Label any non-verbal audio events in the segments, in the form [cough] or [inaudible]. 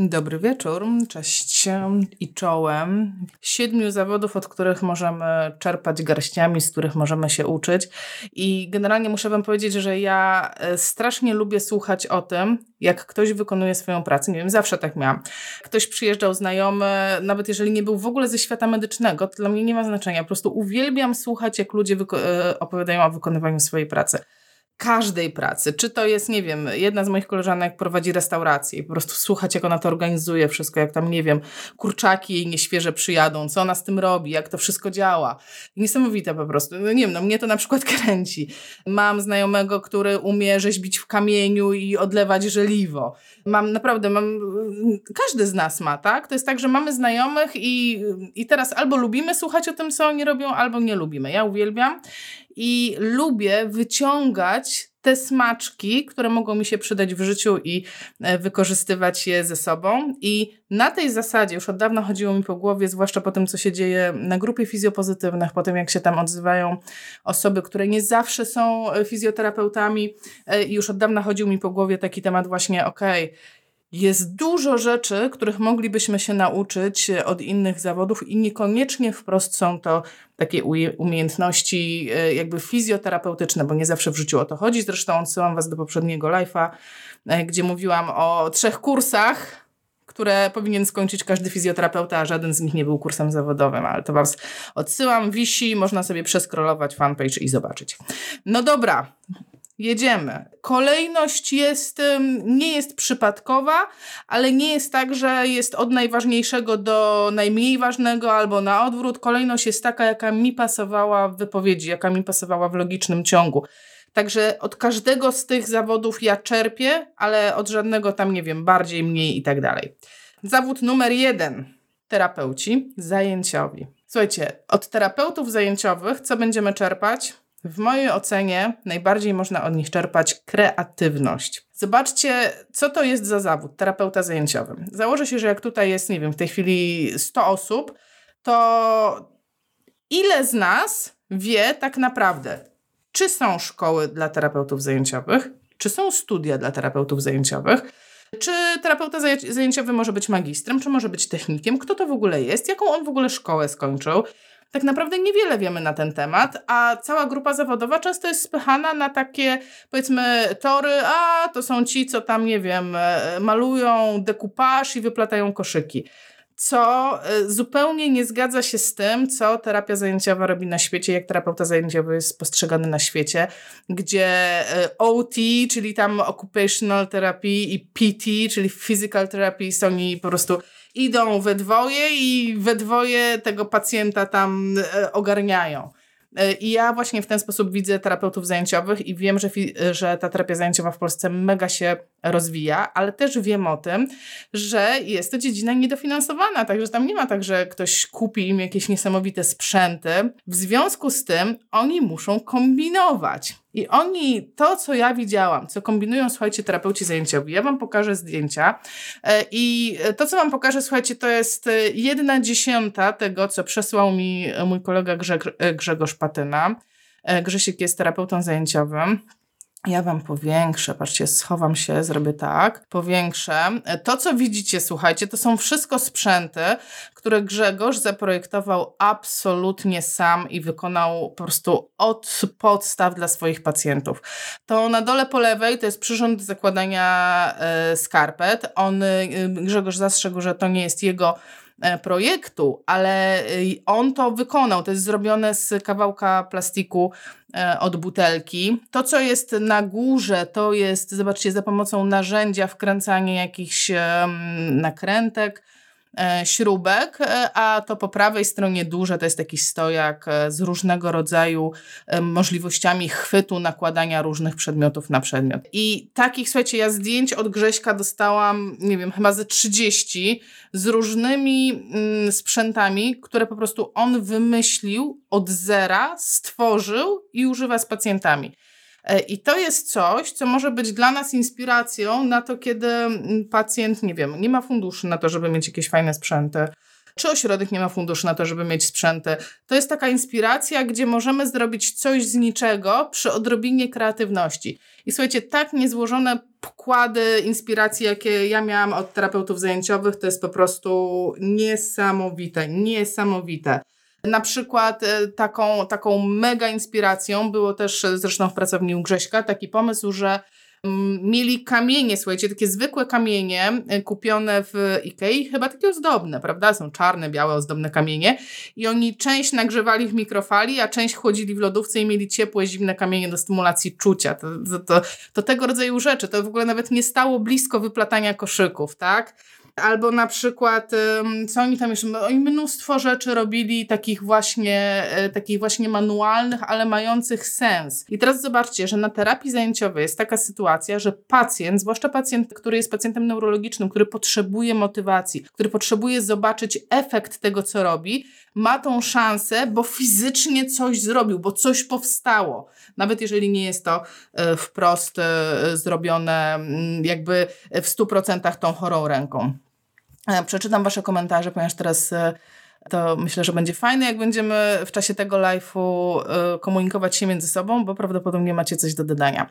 Dobry wieczór, cześć i czołem. Siedmiu zawodów, od których możemy czerpać garściami, z których możemy się uczyć. I generalnie muszę Wam powiedzieć, że ja e, strasznie lubię słuchać o tym, jak ktoś wykonuje swoją pracę. Nie wiem, zawsze tak miałam. Ktoś przyjeżdżał znajomy, nawet jeżeli nie był w ogóle ze świata medycznego, to dla mnie nie ma znaczenia. Po prostu uwielbiam słuchać, jak ludzie e, opowiadają o wykonywaniu swojej pracy każdej pracy. Czy to jest, nie wiem, jedna z moich koleżanek prowadzi restaurację i po prostu słuchać, jak ona to organizuje wszystko, jak tam, nie wiem, kurczaki jej nieświeże przyjadą, co ona z tym robi, jak to wszystko działa. Niesamowite po prostu. No nie wiem, no mnie to na przykład [laughs] kręci. Mam znajomego, który umie rzeźbić w kamieniu i odlewać żeliwo. Mam, naprawdę, mam, każdy z nas ma, tak? To jest tak, że mamy znajomych i, i teraz albo lubimy słuchać o tym, co oni robią, albo nie lubimy. Ja uwielbiam i lubię wyciągać te smaczki, które mogą mi się przydać w życiu i e, wykorzystywać je ze sobą. I na tej zasadzie już od dawna chodziło mi po głowie, zwłaszcza po tym, co się dzieje na grupie fizjopozytywnych, po tym, jak się tam odzywają osoby, które nie zawsze są e, fizjoterapeutami. E, I już od dawna chodził mi po głowie taki temat właśnie, okej, okay, jest dużo rzeczy, których moglibyśmy się nauczyć od innych zawodów i niekoniecznie wprost są to takie umiejętności e, jakby fizjoterapeutyczne, bo nie zawsze w życiu o to chodzi. Zresztą odsyłam Was do poprzedniego live'a, e, gdzie mówiłam o trzech kursach, które powinien skończyć każdy fizjoterapeuta, a żaden z nich nie był kursem zawodowym, ale to Was odsyłam, wisi, można sobie przeskrolować fanpage i zobaczyć. No dobra, jedziemy. Kolejność jest, nie jest przypadkowa, ale nie jest tak, że jest od najważniejszego do najmniej ważnego albo na odwrót. Kolejność jest taka, jaka mi pasowała w wypowiedzi, jaka mi pasowała w logicznym ciągu. Także od każdego z tych zawodów ja czerpię, ale od żadnego tam nie wiem, bardziej, mniej i tak dalej. Zawód numer jeden. Terapeuci zajęciowi. Słuchajcie, od terapeutów zajęciowych co będziemy czerpać? W mojej ocenie najbardziej można od nich czerpać kreatywność. Zobaczcie, co to jest za zawód terapeuta zajęciowy. Założę się, że jak tutaj jest, nie wiem, w tej chwili 100 osób, to ile z nas wie tak naprawdę, czy są szkoły dla terapeutów zajęciowych, czy są studia dla terapeutów zajęciowych, czy terapeuta zajęciowy może być magistrem, czy może być technikiem, kto to w ogóle jest, jaką on w ogóle szkołę skończył, tak naprawdę niewiele wiemy na ten temat, a cała grupa zawodowa często jest spychana na takie, powiedzmy, tory, a to są ci, co tam, nie wiem, e, malują dekupaż i wyplatają koszyki. Co e, zupełnie nie zgadza się z tym, co terapia zajęciowa robi na świecie, jak terapeuta zajęciowy jest postrzegany na świecie, gdzie e, OT, czyli tam Occupational Therapy i PT, czyli Physical Therapy są oni po prostu idą we dwoje i we dwoje tego pacjenta tam e, ogarniają. E, I ja właśnie w ten sposób widzę terapeutów zajęciowych i wiem, że, że ta terapia zajęciowa w Polsce mega się rozwija, ale też wiem o tym, że jest to dziedzina niedofinansowana, także tam nie ma tak, że ktoś kupi im jakieś niesamowite sprzęty. W związku z tym oni muszą kombinować. I oni, to co ja widziałam, co kombinują, słuchajcie, terapeuci zajęciowi, ja wam pokażę zdjęcia e, i to, co wam pokażę, słuchajcie, to jest e, jedna dziesiąta tego, co przesłał mi mój kolega Grzegorz Patyna. E, Grzesiek jest terapeutą zajęciowym. Ja wam powiększę, patrzcie, schowam się, zrobię tak, powiększę. To, co widzicie, słuchajcie, to są wszystko sprzęty, które Grzegorz zaprojektował absolutnie sam i wykonał po prostu od podstaw dla swoich pacjentów. To na dole po lewej to jest przyrząd zakładania e, skarpet. On, e, Grzegorz zastrzegł, że to nie jest jego E, projektu, ale y, on to wykonał. To jest zrobione z kawałka plastiku e, od butelki. To, co jest na górze, to jest, zobaczcie, za pomocą narzędzia wkręcanie jakichś nakrętek E, śrubek, e, a to po prawej stronie duże to jest taki stojak e, z różnego rodzaju możliwościami chwytu, nakładania różnych przedmiotów na przedmiot. I takich, słuchajcie, ja zdjęć od Grześka dostałam, nie wiem, chyba ze 30 z różnymi mm, sprzętami, które po prostu on wymyślił od zera, stworzył i używa z pacjentami. E, I to jest coś, co może być dla nas inspiracją na to, kiedy mm, pacjent, nie wiem, nie ma funduszy na to, żeby mieć jakieś fajne sprzęty, czy ośrodek nie ma funduszy na to, żeby mieć sprzęty. To jest taka inspiracja, gdzie możemy zrobić coś z niczego przy odrobinie kreatywności. I słuchajcie, tak niezłożone pokłady inspiracji, jakie ja miałam od terapeutów zajęciowych, to jest po prostu niesamowite, niesamowite. Na przykład e, taką, taką mega inspiracją było też e, zresztą w pracowni u Grześka taki pomysł, że mm, mieli kamienie, słuchajcie, takie zwykłe kamienie e, kupione w Ikei, chyba takie ozdobne, prawda? Są czarne, białe, ozdobne kamienie i oni część nagrzewali w mikrofali, a część chłodzili w lodówce i mieli ciepłe, zimne kamienie do stymulacji czucia. To, to, to, to tego rodzaju rzeczy, to w ogóle nawet nie stało blisko wyplatania koszyków, tak? Albo na przykład, co oni tam jeszcze, oni mnóstwo rzeczy robili takich właśnie, e, takich właśnie manualnych, ale mających sens. I teraz zobaczcie, że na terapii zajęciowej jest taka sytuacja, że pacjent, zwłaszcza pacjent, który jest pacjentem neurologicznym, który potrzebuje motywacji, który potrzebuje zobaczyć efekt tego, co robi, ma tą szansę, bo fizycznie coś zrobił, bo coś powstało. Nawet jeżeli nie jest to e, wprost e, zrobione mm, jakby w 100% tą chorą ręką. E, przeczytam Wasze komentarze, ponieważ teraz e, to myślę, że będzie fajne, jak będziemy w czasie tego live'u e, komunikować się między sobą, bo prawdopodobnie macie coś do dodania.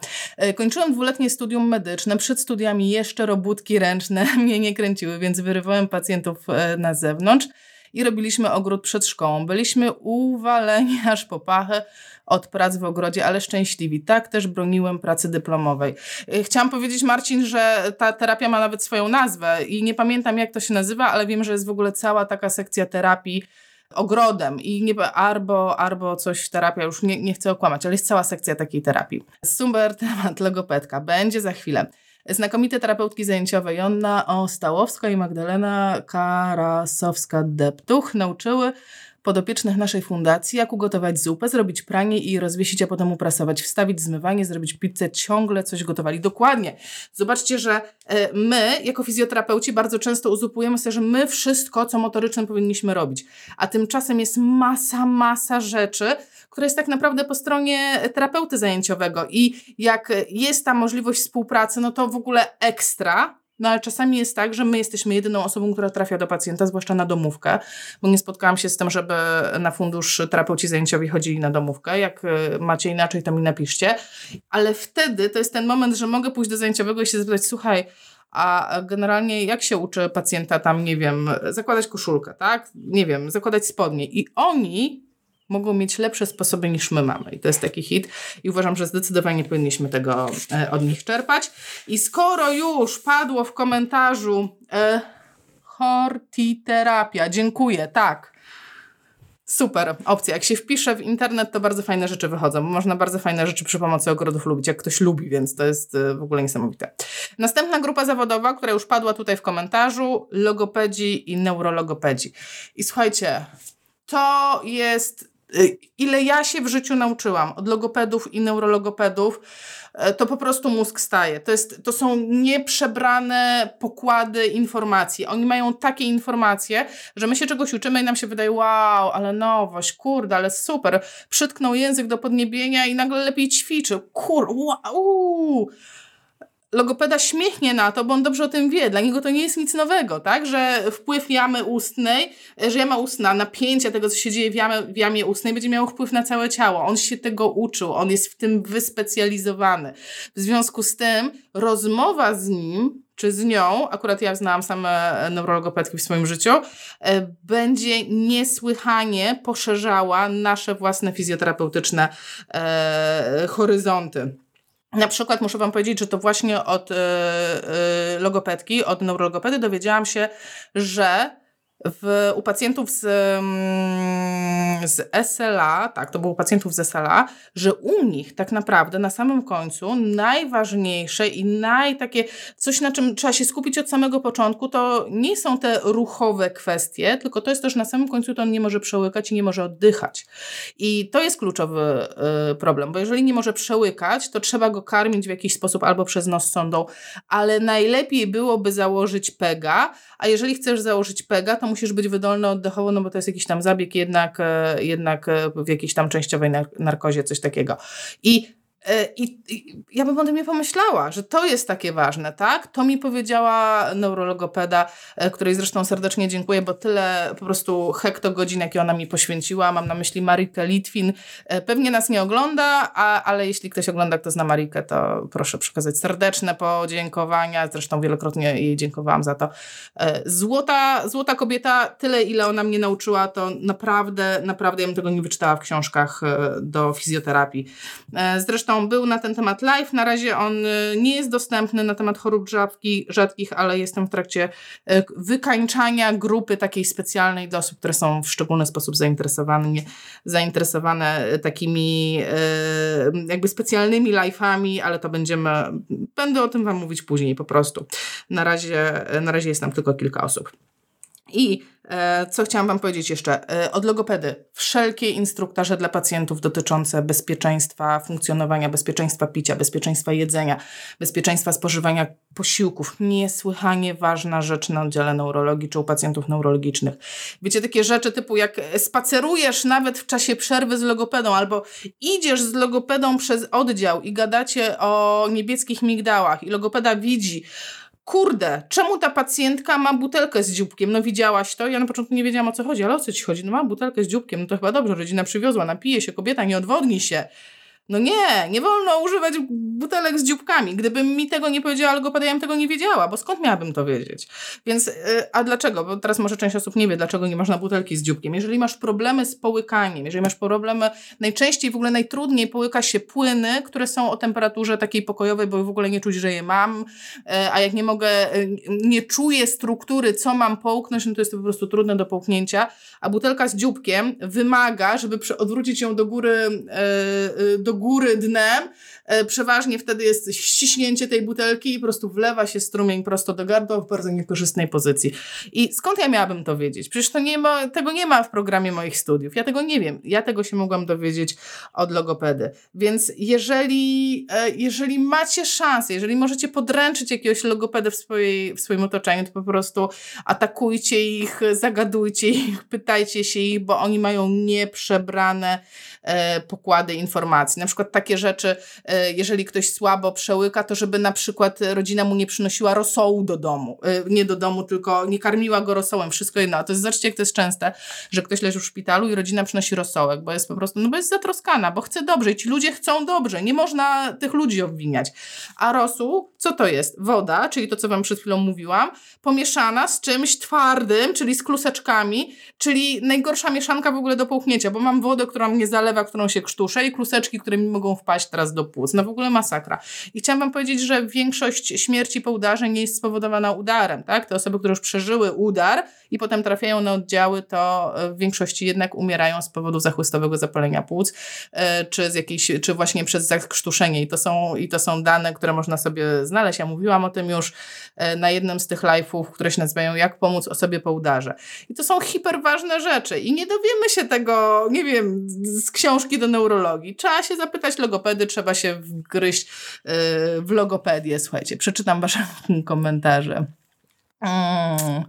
Kończyłem dwuletnie studium medyczne. Przed studiami jeszcze robótki ręczne [laughs] mnie nie kręciły, więc wyrywałem pacjentów na zewnątrz i robiliśmy ogród przed szkołą. Byliśmy uwaleni aż po pachę od prac w ogrodzie, ale szczęśliwi. Tak też broniłem pracy dyplomowej. Y, chciałam powiedzieć, Marcin, że ta terapia ma nawet swoją nazwę i nie pamiętam, jak to się nazywa, ale wiem, że jest w ogóle cała taka sekcja terapii ogrodem i nie albo, albo coś terapia, już nie, nie chcę okłamać, ale jest cała sekcja takiej terapii. Super temat logopedka, będzie za chwilę. Znakomite terapeutki zajęciowe Jonna Ostałowska i Magdalena Karasowska-Deptuch nauczyły podopiecznych naszej fundacji, jak ugotować zupę, zrobić pranie i rozwiesić, a potem uprasować, wstawić zmywanie, zrobić pizzę, ciągle coś gotowali. Dokładnie. Zobaczcie, że e, my, jako fizjoterapeuci, bardzo często uzupujemy sobie, że my wszystko, co motoryczne powinniśmy robić. A tymczasem jest masa, masa rzeczy, która jest tak naprawdę po stronie terapeuty zajęciowego. I jak jest ta możliwość współpracy, no to w ogóle ekstra, no ale czasami jest tak, że my jesteśmy jedyną osobą, która trafia do pacjenta, zwłaszcza na domówkę, bo nie spotkałam się z tym, żeby na fundusz terapeuci zajęciowi chodzili na domówkę. Jak y, macie inaczej, to mi napiszcie. Ale wtedy to jest ten moment, że mogę pójść do zajęciowego i się zapytać, słuchaj, a generalnie jak się uczy pacjenta tam, nie wiem, zakładać koszulkę, tak? Nie wiem, zakładać spodnie. I oni mogą mieć lepsze sposoby niż my mamy. I to jest taki hit. I uważam, że zdecydowanie powinniśmy tego e, od nich czerpać. I skoro już padło w komentarzu e, hortiterapia, dziękuję, tak. Super opcja. Jak się wpisze w internet, to bardzo fajne rzeczy wychodzą. Można bardzo fajne rzeczy przy pomocy ogrodów lubić, jak ktoś lubi, więc to jest e, w ogóle niesamowite. Następna grupa zawodowa, która już padła tutaj w komentarzu, logopedzi i neurologopedzi. I słuchajcie, to jest ile ja się w życiu nauczyłam od logopedów i neurologopedów, e, to po prostu mózg staje. To, jest, to są nieprzebrane pokłady informacji. Oni mają takie informacje, że my się czegoś uczymy i nam się wydaje, wow, ale nowość, kurde, ale super. Przytknął język do podniebienia i nagle lepiej ćwiczył. Kur, wow logopeda śmiechnie na to, bo on dobrze o tym wie. Dla niego to nie jest nic nowego, tak? Że wpływ jamy ustnej, że jama ustna, napięcie tego, co się dzieje w jamie, w jamie ustnej, będzie miało wpływ na całe ciało. On się tego uczył, on jest w tym wyspecjalizowany. W związku z tym rozmowa z nim czy z nią, akurat ja znałam same neurologopedki w swoim życiu, e, będzie niesłychanie poszerzała nasze własne fizjoterapeutyczne e, horyzonty. Na przykład muszę Wam powiedzieć, że to właśnie od y, y, logopedki, od neurologopedy dowiedziałam się, że w, u pacjentów z, mm, z SLA, tak, to było u pacjentów z SLA, że u nich tak naprawdę na samym końcu najważniejsze i naj takie, coś na czym trzeba się skupić od samego początku, to nie są te ruchowe kwestie, tylko to jest też na samym końcu to on nie może przełykać i nie może oddychać. I to jest kluczowy y, problem, bo jeżeli nie może przełykać, to trzeba go karmić w jakiś sposób albo przez nos sondą, ale najlepiej byłoby założyć PEGA, a jeżeli chcesz założyć PEGA, to musisz być wydolny oddechowo, no bo to jest jakiś tam zabieg jednak, e, jednak e, w jakiejś tam częściowej narkozie, coś takiego. I I, I, ja bym o tym nie pomyślała, że to jest takie ważne, tak? To mi powiedziała neurologopeda, e, której zresztą serdecznie dziękuję, bo tyle po prostu hektogodzin, jakie ona mi poświęciła. Mam na myśli Marikę Litwin. E, pewnie nas nie ogląda, a, ale jeśli ktoś ogląda, kto zna Marikę, to proszę przekazać serdeczne podziękowania. Zresztą wielokrotnie jej dziękowałam za to. Złota, złota kobieta, tyle ile ona mnie nauczyła, to naprawdę, naprawdę ja bym tego nie wyczytała w książkach do fizjoterapii. Zresztą był na ten temat live. Na razie on y, nie jest dostępny na temat chorób rzadkich, ale jestem w trakcie y, wykańczania grupy takiej specjalnej dla osób, które są w szczególny sposób zainteresowane, zainteresowane y, takimi jakby specjalnymi live'ami, ale to będziemy, będę o tym Wam mówić później po prostu. Na razie, na razie jest tam tylko kilka osób. I e, co chciałam Wam powiedzieć jeszcze? E, od logopedy. Wszelkie instruktaże dla pacjentów dotyczące bezpieczeństwa funkcjonowania, bezpieczeństwa picia, bezpieczeństwa jedzenia, bezpieczeństwa spożywania posiłków. Niesłychanie ważna rzecz na oddziale neurologii czy u pacjentów neurologicznych. Wiecie, takie rzeczy typu jak spacerujesz nawet w czasie przerwy z logopedą albo idziesz z logopedą przez oddział i gadacie o niebieskich migdałach i logopeda widzi, kurde, czemu ta pacjentka ma butelkę z dzióbkiem? No widziałaś to? Ja na początku nie wiedziałam o co chodzi, ale o co ci chodzi? No ma butelkę z dzióbkiem, no to chyba dobrze, rodzina przywiozła, napije się, kobieta nie odwodni się. No nie, nie wolno używać butelek z dzióbkami. Gdybym mi tego nie powiedziała logopeda, ja tego nie wiedziała, bo skąd miałabym to wiedzieć? Więc, yy, a dlaczego? Bo teraz może część osób nie wie, dlaczego nie można butelki z dzióbkiem. Jeżeli masz problemy z połykaniem, jeżeli masz problemy, najczęściej w ogóle najtrudniej połyka się płyny, które są o temperaturze takiej pokojowej, bo w ogóle nie czuć, że je mam, yy, a jak nie mogę, yy, nie czuję struktury, co mam połknąć, no to jest to po prostu trudne do połknięcia, a butelka z dzióbkiem wymaga, żeby odwrócić ją do góry, do góry dnem, e, przeważnie wtedy jest ściśnięcie tej butelki i po prostu wlewa się strumień prosto do gardła w bardzo niekorzystnej pozycji. I skąd ja miałabym to wiedzieć? Przecież to nie ma, tego nie ma w programie moich studiów. Ja tego nie wiem. Ja tego się mogłam dowiedzieć od logopedy. Więc jeżeli, e, jeżeli macie szansę, jeżeli możecie podręczyć jakiegoś logopedę w, swojej, w swoim otoczeniu, to po prostu atakujcie ich, zagadujcie ich, pytajcie się ich, bo oni mają nieprzebrane pokłady informacji na przykład takie rzeczy, e, jeżeli ktoś słabo przełyka, to żeby na przykład rodzina mu nie przynosiła rosołu do domu. E, nie do domu, tylko nie karmiła go rosołem, wszystko jedno. To jest, zobaczcie, jak to jest częste, że ktoś leży w szpitalu i rodzina przynosi rosołek, bo jest po prostu, no bo jest zatroskana, bo chce dobrze i ci ludzie chcą dobrze. Nie można tych ludzi obwiniać. A rosół, co to jest? Woda, czyli to, co wam przed chwilą mówiłam, pomieszana z czymś twardym, czyli z kluseczkami, czyli najgorsza mieszanka w ogóle do połknięcia, bo mam wodę, która mnie zalewa, którą się krztuszę i kluseczki, które mi mogą wpaść teraz do płuc. No w ogóle masakra. I chciałam wam powiedzieć, że większość śmierci po udarze nie jest spowodowana udarem, tak? Te osoby, które już przeżyły udar i potem trafiają na oddziały, to e, w większości jednak umierają z powodu zachłystowego zapalenia płuc, e, czy z jakiejś, czy właśnie przez zakrztuszenie. I to są, i to są dane, które można sobie znaleźć. Ja mówiłam o tym już e, na jednym z tych live'ów, które się nazywają Jak pomóc osobie po udarze. I to są hiperważne rzeczy. I nie dowiemy się tego, nie wiem, z książki do neurologii. Trzeba się zapytać logopedy, trzeba się wgryźć w logopedię. Słuchajcie, przeczytam wasze [laughs] komentarze. Mm.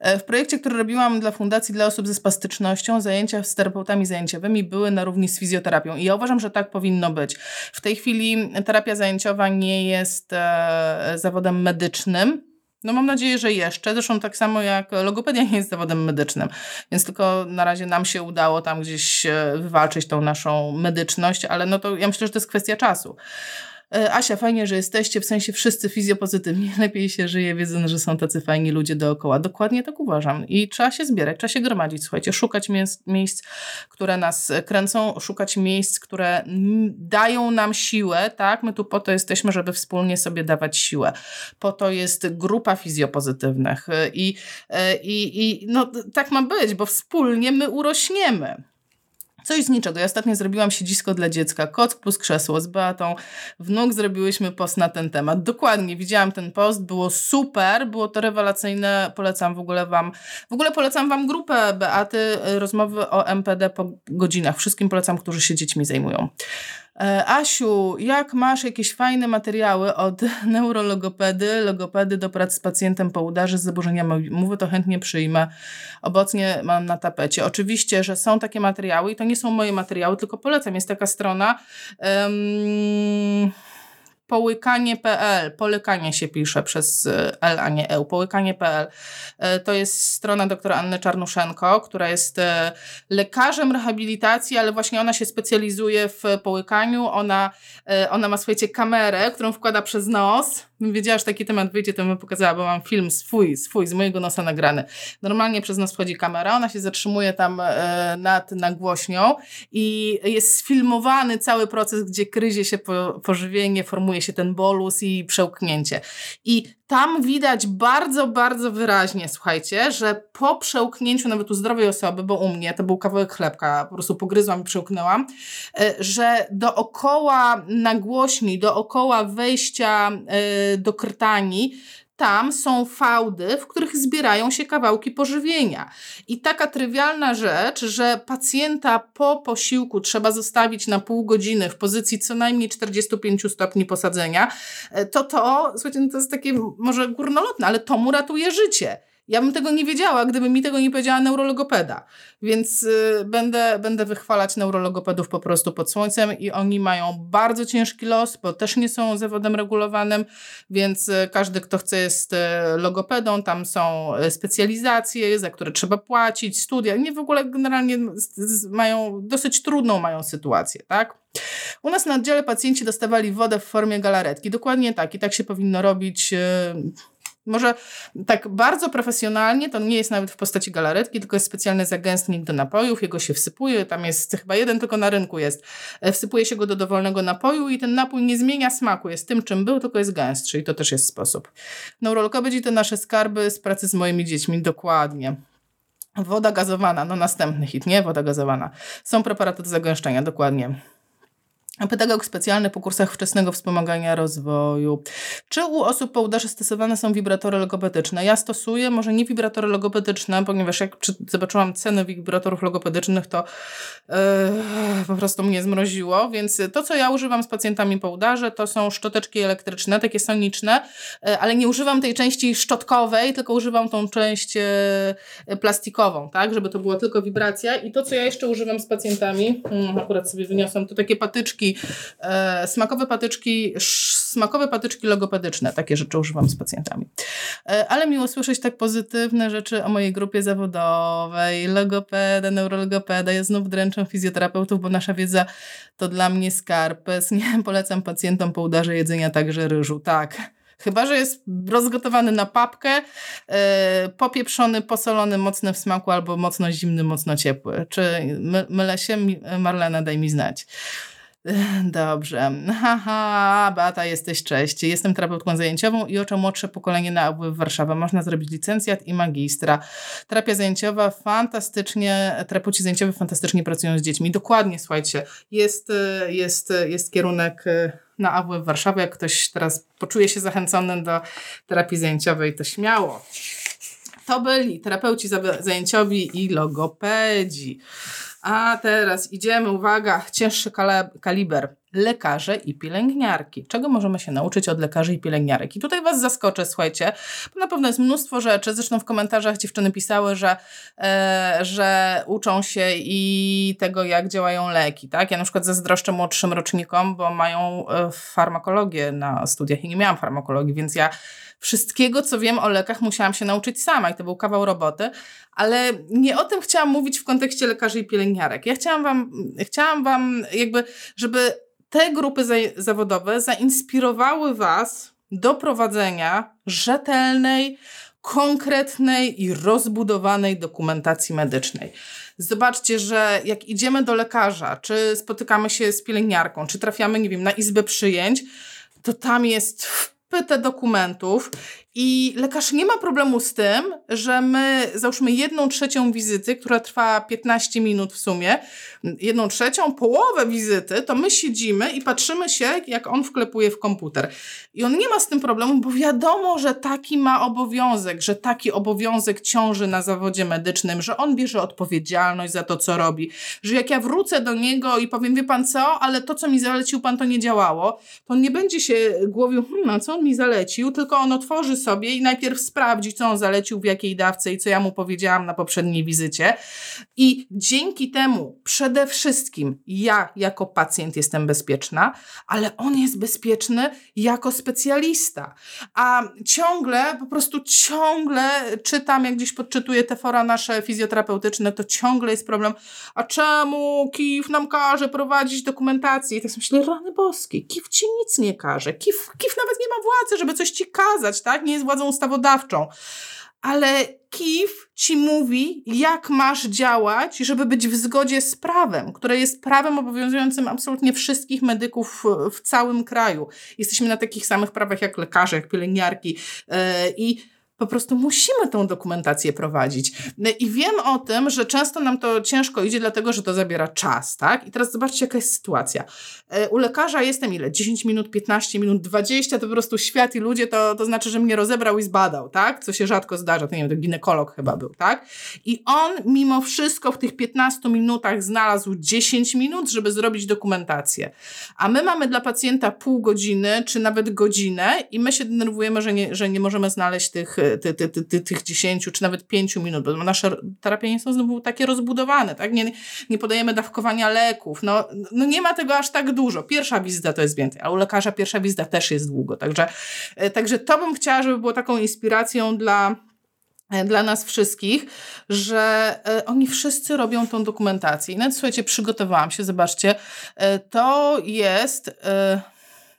E, w projekcie, który robiłam dla Fundacji dla osób ze spastycznością, zajęcia z terapeutami zajęciowymi były na równi z fizjoterapią. I ja uważam, że tak powinno być. W tej chwili terapia zajęciowa nie jest e, zawodem medycznym. No mam nadzieję, że jeszcze. Zresztą tak samo jak logopedia nie jest zawodem medycznym. Więc tylko na razie nam się udało tam gdzieś e, wywalczyć tą naszą medyczność, ale no to ja myślę, że to jest kwestia czasu. E, Asia, fajnie, że jesteście, w sensie wszyscy fizjopozytywni. [laughs] Lepiej się żyje, wiedząc, że są tacy fajni ludzie dookoła. Dokładnie tak uważam. I trzeba się zbierać, trzeba się gromadzić, słuchajcie, szukać miejsc, które nas kręcą, szukać miejsc, które dają nam siłę, tak? My tu po to jesteśmy, żeby wspólnie sobie dawać siłę. Po to jest grupa fizjopozytywnych i, e, i, i no, tak ma być, bo wspólnie my urośniemy. Coś z niczego. Ja ostatnio zrobiłam siedzisko dla dziecka, koc plus krzesło z Beatą. Wnuk zrobiłyśmy post na ten temat. Dokładnie, widziałam ten post, było super, było to rewelacyjne. Polecam w ogóle wam, w ogóle polecam wam grupę Beaty, rozmowy o MPD po godzinach. Wszystkim polecam, którzy się dziećmi zajmują. E, Asiu, jak masz jakieś fajne materiały od [laughs] neurologopedy, logopedy do pracy z pacjentem po udarze z zaburzeniami mowy, to chętnie przyjmę. Obecnie mam na tapecie. Oczywiście, że są takie materiały i to nie są moje materiały, tylko polecam. Jest taka strona um, połykanie.pl, polykanie się pisze przez e, L, a nie E, połykanie.pl. E, to jest strona doktora Anny Czarnuszenko, która jest e, lekarzem rehabilitacji, ale właśnie ona się specjalizuje w połykaniu. Ona, ona ma, słuchajcie, kamerę, którą wkłada przez nos wiedziała, że taki temat wyjdzie, to bym pokazała, bo mam film swój, swój, z mojego nosa nagrany. Normalnie przez nas wchodzi kamera, ona się zatrzymuje tam e, nad nagłośnią i jest sfilmowany cały proces, gdzie kryzie się po, pożywienie, formuje się ten bolus i przełknięcie. I tam widać bardzo, bardzo wyraźnie, słuchajcie, że po przełknięciu nawet u zdrowej osoby, bo u mnie to był kawałek chlebka, po prostu pogryzłam i przełknęłam, e, że dookoła nagłośni, dookoła wejścia e, do krtani tam są fałdy, w których zbierają się kawałki pożywienia. I taka trywialna rzecz, że pacjenta po posiłku trzeba zostawić na pół godziny w pozycji co najmniej 45 stopni posadzenia, e, to to, słuchajcie, no to jest takie może górnolotne, ale to mu ratuje życie. Ja bym tego nie wiedziała, gdyby mi tego nie powiedziała neurologopeda. Więc y, będę, będę wychwalać neurologopedów po prostu pod słońcem i oni mają bardzo ciężki los, bo też nie są zawodem regulowanym, więc y, każdy, kto chce jest y, logopedą, tam są y, specjalizacje, za które trzeba płacić, studia. Nie w ogóle generalnie mają, dosyć trudną mają sytuację, tak? U nas na oddziale pacjenci dostawali wodę w formie galaretki. Dokładnie tak i tak się powinno robić y, może tak bardzo profesjonalnie to nie jest nawet w postaci galaretki, tylko jest specjalny zagęstnik do napojów, jego się wsypuje, tam jest chyba jeden tylko na rynku jest. E, wsypuje się go do dowolnego napoju i ten napój nie zmienia smaku, jest tym czym był, tylko jest gęstszy i to też jest sposób. będzie to nasze skarby z pracy z moimi dziećmi, dokładnie. Woda gazowana, no następny hit, nie? Woda gazowana. Są preparaty do zagęszczenia, dokładnie. Pedagog specjalny po kursach wczesnego wspomagania rozwoju. Czy u osób po udarze stosowane są wibratory logopedyczne? Ja stosuję, może nie wibratory logopedyczne, ponieważ jak zobaczyłam ceny wibratorów logopedycznych, to yy, po prostu mnie zmroziło, więc to, co ja używam z pacjentami po udarze, to są szczoteczki elektryczne, takie soniczne, yy, ale nie używam tej części szczotkowej, tylko używam tą część yy, plastikową, tak, żeby to była tylko wibracja i to, co ja jeszcze używam z pacjentami, yy, akurat sobie wyniosłam, to takie patyczki patyczki, e, smakowe patyczki, smakowe patyczki logopedyczne. Takie rzeczy używam z pacjentami. E, ale miło słyszeć tak pozytywne rzeczy o mojej grupie zawodowej. Logopeda, neurologopeda. Ja znów dręczę fizjoterapeutów, bo nasza wiedza to dla mnie skarb. Nie [laughs] polecam pacjentom po udarze jedzenia także ryżu. Tak. Chyba, że jest rozgotowany na papkę, yy, popieprzony, posolony, mocny w smaku albo mocno zimny, mocno ciepły. Czy my, mylę się? Marlena, daj mi znać. [laughs] Dobrze. Haha, Beata, jesteś cześć. Jestem terapeutką zajęciową i oczą młodsze pokolenie na w Warszawie. Można zrobić licencjat i magistra. Terapia zajęciowa fantastycznie, terapeuci zajęciowi fantastycznie pracują z dziećmi. Dokładnie, słuchajcie, jest, jest, jest kierunek na AW w Warszawie. Jak ktoś teraz poczuje się zachęcony do terapii zajęciowej, to śmiało. To byli terapeuci zajęciowi i logopedzi. A teraz idziemy, uwaga, cięższy kaliber. Lekarze i pielęgniarki. Czego możemy się nauczyć od lekarzy i pielęgniarek? I tutaj Was zaskoczę, słuchajcie, bo na pewno jest mnóstwo rzeczy. Zresztą w komentarzach dziewczyny pisały, że, e, że uczą się i tego, jak działają leki. Tak? Ja na przykład zazdroszczę młodszym rocznikom, bo mają e, farmakologię na studiach i nie miałam farmakologii, więc ja wszystkiego, co wiem o lekach, musiałam się nauczyć sama i to był kawał roboty, ale nie o tym chciałam mówić w kontekście lekarzy i pielęgniarek. Ja chciałam wam, chciałam wam jakby, żeby te grupy zawodowe zainspirowały was do prowadzenia rzetelnej, konkretnej i rozbudowanej dokumentacji medycznej. Zobaczcie, że jak idziemy do lekarza, czy spotykamy się z pielęgniarką, czy trafiamy, nie wiem, na izbę przyjęć, to tam jest wpytę dokumentów I lekarz nie ma problemu z tym, że my, załóżmy jedną trzecią wizyty, która trwa 15 minut w sumie, jedną trzecią, połowę wizyty, to my siedzimy i patrzymy się, jak on wklepuje w komputer. I on nie ma z tym problemu, bo wiadomo, że taki ma obowiązek, że taki obowiązek ciąży na zawodzie medycznym, że on bierze odpowiedzialność za to, co robi, że jak ja wrócę do niego i powiem, wie pan co, ale to, co mi zalecił pan, to nie działało, to on nie będzie się głowił, hmm, a co on mi zalecił, tylko on otworzy sobie i najpierw sprawdzi, co on zalecił, w jakiej dawce i co ja mu powiedziałam na poprzedniej wizycie. I dzięki temu przede wszystkim ja jako pacjent jestem bezpieczna, ale on jest bezpieczny jako specjalista. A ciągle, po prostu ciągle czytam, jak gdzieś podczytuję te fora nasze fizjoterapeutyczne, to ciągle jest problem, a czemu KIF nam każe prowadzić dokumentację? I tak sobie myślę, rany boskie, KIF ci nic nie każe. KIF, KIF nawet nie ma władzy, żeby coś ci kazać, tak? Nie jest władzą ustawodawczą. Ale KIF ci mówi, jak masz działać, żeby być w zgodzie z prawem, które jest prawem obowiązującym absolutnie wszystkich medyków w całym kraju. Jesteśmy na takich samych prawach jak lekarze, jak pielęgniarki. Yy, I po prostu musimy tą dokumentację prowadzić. No I wiem o tym, że często nam to ciężko idzie, dlatego że to zabiera czas, tak? I teraz zobaczcie, jaka jest sytuacja. E, u lekarza jestem ile? 10 minut, 15 minut, 20 to po prostu świat i ludzie, to, to znaczy, że mnie rozebrał i zbadał, tak? Co się rzadko zdarza, to nie wiem, to ginekolog chyba był, tak? I on mimo wszystko w tych 15 minutach znalazł 10 minut, żeby zrobić dokumentację. A my mamy dla pacjenta pół godziny, czy nawet godzinę i my się denerwujemy, że nie, że nie możemy znaleźć tych ty, ty, ty, ty, tych 10 czy nawet 5 minut, bo nasze terapie nie są znowu takie rozbudowane, tak? Nie, nie podajemy dawkowania leków. No, no nie ma tego aż tak dużo. Pierwsza wizyta to jest więcej, a u lekarza pierwsza wizyta też jest długo. Także, e, także to bym chciała, żeby było taką inspiracją dla e, dla nas wszystkich, że e, oni wszyscy robią tą dokumentację. I nawet słuchajcie, przygotowałam się, zobaczcie, to jest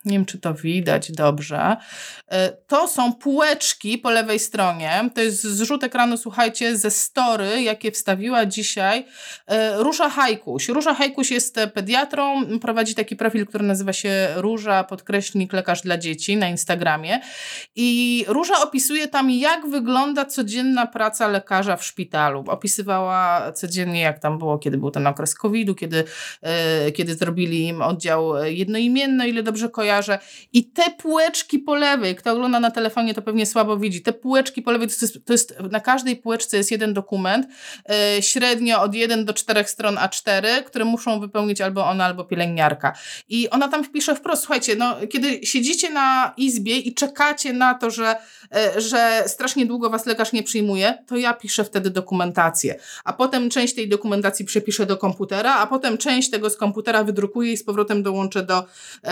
nie wiem czy to widać dobrze, e, to są półeczki po lewej stronie, to jest zrzut ekranu, słuchajcie, ze story, jakie wstawiła dzisiaj e, Róża Hajkuś. Róża Hajkuś jest pediatrą, prowadzi taki profil, który nazywa się Róża podkreślnik lekarz dla dzieci na Instagramie i Róża opisuje tam, jak wygląda codzienna praca lekarza w szpitalu. Opisywała codziennie, jak tam było, kiedy był ten okres COVID-u, kiedy, e, kiedy zrobili im oddział jednoimienny, ile dobrze kojarzę, kojarzę. I te półeczki po lewej, kto ogląda na telefonie, to pewnie słabo widzi. Te półeczki po lewej, to jest, to jest na każdej półeczce jest jeden dokument, yy, średnio od 1 do 4 stron A4, które muszą wypełnić albo ona, albo pielęgniarka. I ona tam wpisze wprost, słuchajcie, no, kiedy siedzicie na izbie i czekacie na to, że, yy, że strasznie długo was lekarz nie przyjmuje, to ja piszę wtedy dokumentację. A potem część tej dokumentacji przepiszę do komputera, a potem część tego z komputera wydrukuję i z powrotem dołączę do, yy,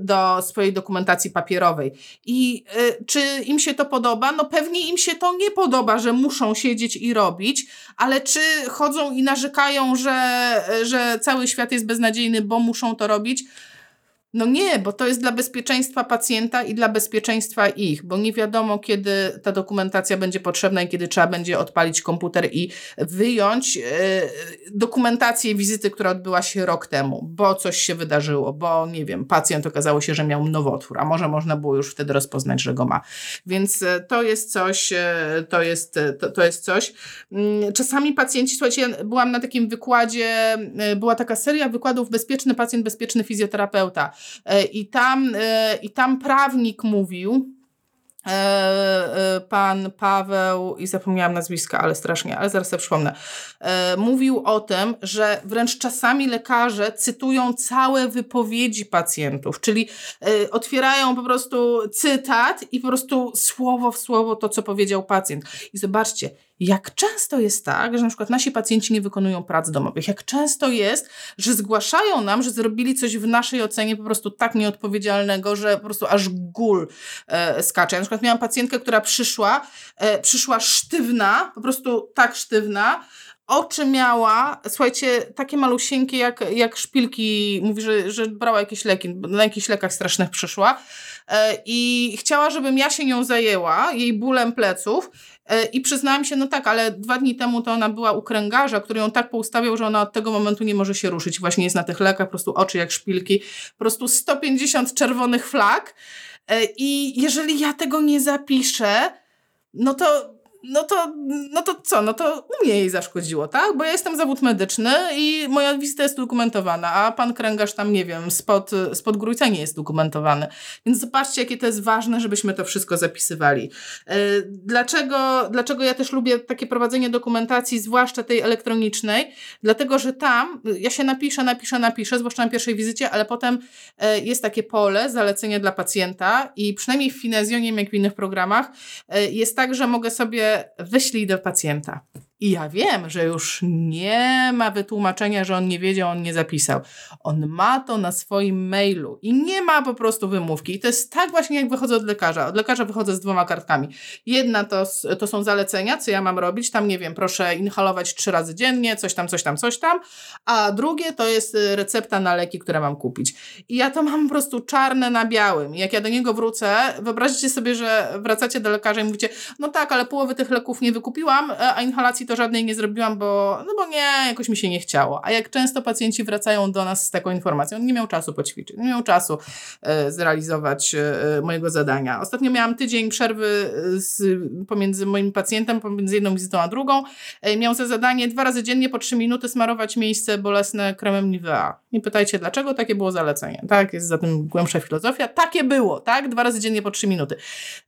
do swojej dokumentacji papierowej. I y, czy im się to podoba? No pewnie im się to nie podoba, że muszą siedzieć i robić, ale czy chodzą i narzekają, że, że cały świat jest beznadziejny, bo muszą to robić? No nie, bo to jest dla bezpieczeństwa pacjenta i dla bezpieczeństwa ich, bo nie wiadomo, kiedy ta dokumentacja będzie potrzebna i kiedy trzeba będzie odpalić komputer i wyjąć yy, dokumentację wizyty, która odbyła się rok temu, bo coś się wydarzyło, bo nie wiem, pacjent okazało się, że miał nowotwór, a może można było już wtedy rozpoznać, że go ma. Więc yy, to jest coś, yy, to jest, to, to jest coś. Mm, czasami pacjenci, słuchajcie, byłam na takim wykładzie, była taka seria wykładów Bezpieczny pacjent, bezpieczny fizjoterapeuta. E, I tam, e, i tam prawnik mówił, e, pan Paweł, i zapomniałam nazwiska, ale strasznie, ale zaraz sobie przypomnę, mówił o tym, że wręcz czasami lekarze cytują całe wypowiedzi pacjentów, czyli otwierają po prostu cytat i po prostu słowo w słowo to, co powiedział pacjent. I zobaczcie, jak często jest tak, że na przykład nasi pacjenci nie wykonują prac domowych, jak często jest, że zgłaszają nam, że zrobili coś w naszej ocenie po prostu tak nieodpowiedzialnego, że po prostu aż gól e, skacze. Ja na przykład miałam pacjentkę, która przyszła, e, przyszła sztywna, po prostu tak sztywna, oczy miała, słuchajcie, takie malusieńkie jak, jak szpilki, mówi, że, że brała jakieś leki, na jakichś lekach strasznych przyszła e, i chciała, żebym ja się nią zajęła, jej bólem pleców E, I przyznałam się, no tak, ale dwa dni temu to ona była u kręgarza, który ją tak poustawiał, że ona od tego momentu nie może się ruszyć. Właśnie jest na tych lekach, po prostu oczy jak szpilki, po prostu 150 czerwonych flag. I jeżeli ja tego nie zapiszę, no to no to, no to co? No to u mnie jej zaszkodziło, tak? Bo ja jestem zawód medyczny i moja wizyta jest dokumentowana, a pan kręgarz tam, nie wiem, spod, spod grójca nie jest dokumentowany. Więc zobaczcie, jakie to jest ważne, żebyśmy to wszystko zapisywali. E, dlaczego, dlaczego ja też lubię takie prowadzenie dokumentacji, zwłaszcza tej elektronicznej? Dlatego, że tam ja się napiszę, napiszę, napiszę, zwłaszcza na pierwszej wizycie, ale potem e, jest takie pole, zalecenie dla pacjenta i przynajmniej w Finezjonie, jak w innych programach, e, jest tak, że mogę sobie wyślij do pacjenta. I ja wiem, że już nie ma wytłumaczenia, że on nie wiedział, on nie zapisał. On ma to na swoim mailu i nie ma po prostu wymówki. I to jest tak właśnie, jak wychodzę od lekarza. Od lekarza wychodzę z dwoma kartkami. Jedna to, to są zalecenia, co ja mam robić. Tam, nie wiem, proszę inhalować trzy razy dziennie, coś tam, coś tam, coś tam. A drugie to jest y, recepta na leki, które mam kupić. I ja to mam po prostu czarne na białym. I jak ja do niego wrócę, wyobraźcie sobie, że wracacie do lekarza i mówicie, no tak, ale połowy tych leków nie wykupiłam, e, a inhalacji to żadnej nie zrobiłam, bo, no bo nie, jakoś mi się nie chciało. A jak często pacjenci wracają do nas z taką informacją, nie miał czasu poćwiczyć, nie miał czasu e, zrealizować e, mojego zadania. Ostatnio miałam tydzień przerwy e, z, pomiędzy moim pacjentem, pomiędzy jedną wizytą a drugą. E, miał za zadanie dwa razy dziennie po trzy minuty smarować miejsce bolesne kremem Nivea. Nie pytajcie dlaczego, takie było zalecenie. Tak, jest za tym głębsza filozofia. Takie było, tak? Dwa razy dziennie po trzy minuty.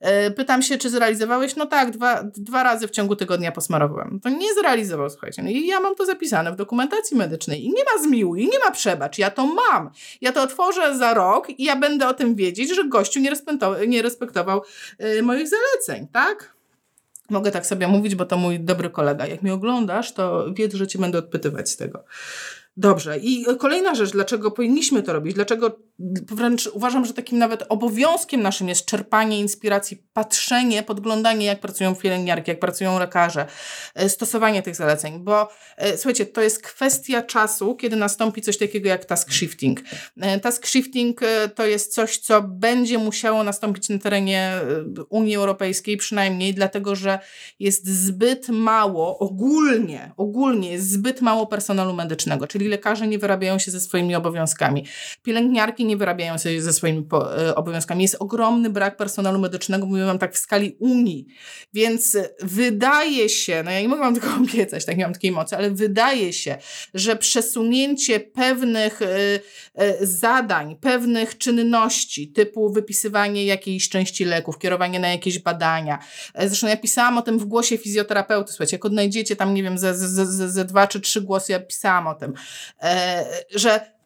E, pytam się, czy zrealizowałeś? No tak, dwa, dwa razy w ciągu tygodnia posmarowałem. To nie zrealizował, słuchajcie. No i ja mam to zapisane w dokumentacji medycznej i nie ma zmiłuj, i nie ma przebacz. Ja to mam. Ja to otworzę za rok i ja będę o tym wiedzieć, że gościu nie respektował, nie respektował yy, moich zaleceń, tak? Mogę tak sobie mówić, bo to mój dobry kolega. Jak mnie oglądasz, to wiedz, że cię będę odpytywać z tego. Dobrze. I kolejna rzecz, dlaczego powinniśmy to robić, dlaczego wręcz uważam, że takim nawet obowiązkiem naszym jest czerpanie inspiracji, patrzenie, podglądanie, jak pracują pielęgniarki, jak pracują lekarze, e, stosowanie tych zaleceń, bo e, słuchajcie, to jest kwestia czasu, kiedy nastąpi coś takiego jak task shifting. E, task shifting to jest coś, co będzie musiało nastąpić na terenie Unii Europejskiej, przynajmniej dlatego, że jest zbyt mało, ogólnie, ogólnie jest zbyt mało personelu medycznego, czyli lekarze nie wyrabiają się ze swoimi obowiązkami. Pielęgniarki nie wyrabiają się ze swoimi e, obowiązkami. Jest ogromny brak personelu medycznego, mówię wam tak w skali Unii. Więc wydaje się, no ja nie mogę wam tego [laughs] obiecać, tak nie mam takiej mocy, ale wydaje się, że przesunięcie pewnych y, y, zadań, pewnych czynności, typu wypisywanie jakiejś części leków, kierowanie na jakieś badania. Zresztą ja pisałam o tym w głosie fizjoterapeuty, słuchajcie, jak odnajdziecie tam, nie wiem, ze, ze, ze, ze dwa czy trzy głosy, ja pisałam o tym, e, że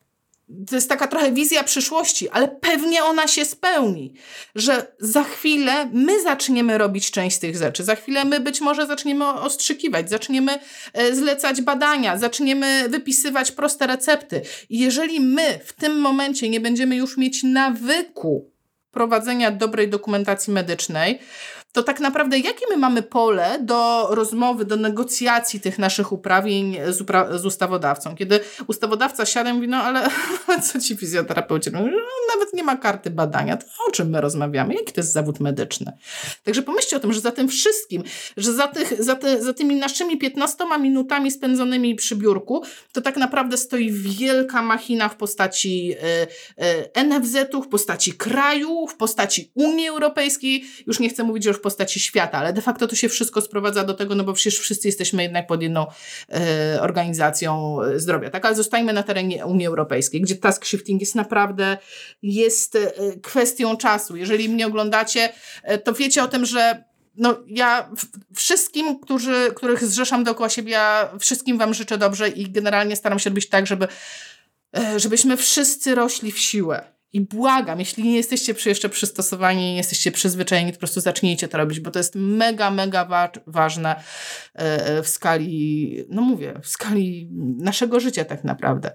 to jest taka trochę wizja przyszłości, ale pewnie ona się spełni, że za chwilę my zaczniemy robić część tych rzeczy, za chwilę my być może zaczniemy ostrzykiwać, zaczniemy e, zlecać badania, zaczniemy wypisywać proste recepty. I jeżeli my w tym momencie nie będziemy już mieć nawyku prowadzenia dobrej dokumentacji medycznej, to tak naprawdę jakie my mamy pole do rozmowy, do negocjacji tych naszych uprawień z, upra z ustawodawcą? Kiedy ustawodawca siada i mówi, no ale [laughs] co ci fizjoterapeuci? No, nawet nie ma karty badania, to o czym my rozmawiamy? Jaki to jest zawód medyczny? Także pomyślcie o tym, że za tym wszystkim, że za, tych, za, te, za tymi naszymi 15 minutami spędzonymi przy biurku, to tak naprawdę stoi wielka machina w postaci y, y, NFZ-u, w postaci kraju, w postaci Unii Europejskiej. Już nie chcę mówić, że w postaci świata, ale de facto to się wszystko sprowadza do tego, no bo przecież wszyscy jesteśmy jednak pod jedną e, organizacją zdrowia, tak? Ale zostajmy na terenie Unii Europejskiej, gdzie task shifting jest naprawdę, jest e, kwestią czasu. Jeżeli mnie oglądacie, e, to wiecie o tym, że no ja wszystkim, którzy, których zrzeszam dookoła siebie, ja wszystkim Wam życzę dobrze i generalnie staram się robić tak, żeby, e, żebyśmy wszyscy rośli w siłę i błagam, jeśli nie jesteście jeszcze przystosowani, nie jesteście przyzwyczajeni, to po prostu zacznijcie to robić, bo to jest mega, mega wa ważne e, e, w skali, no mówię, w skali naszego życia tak naprawdę.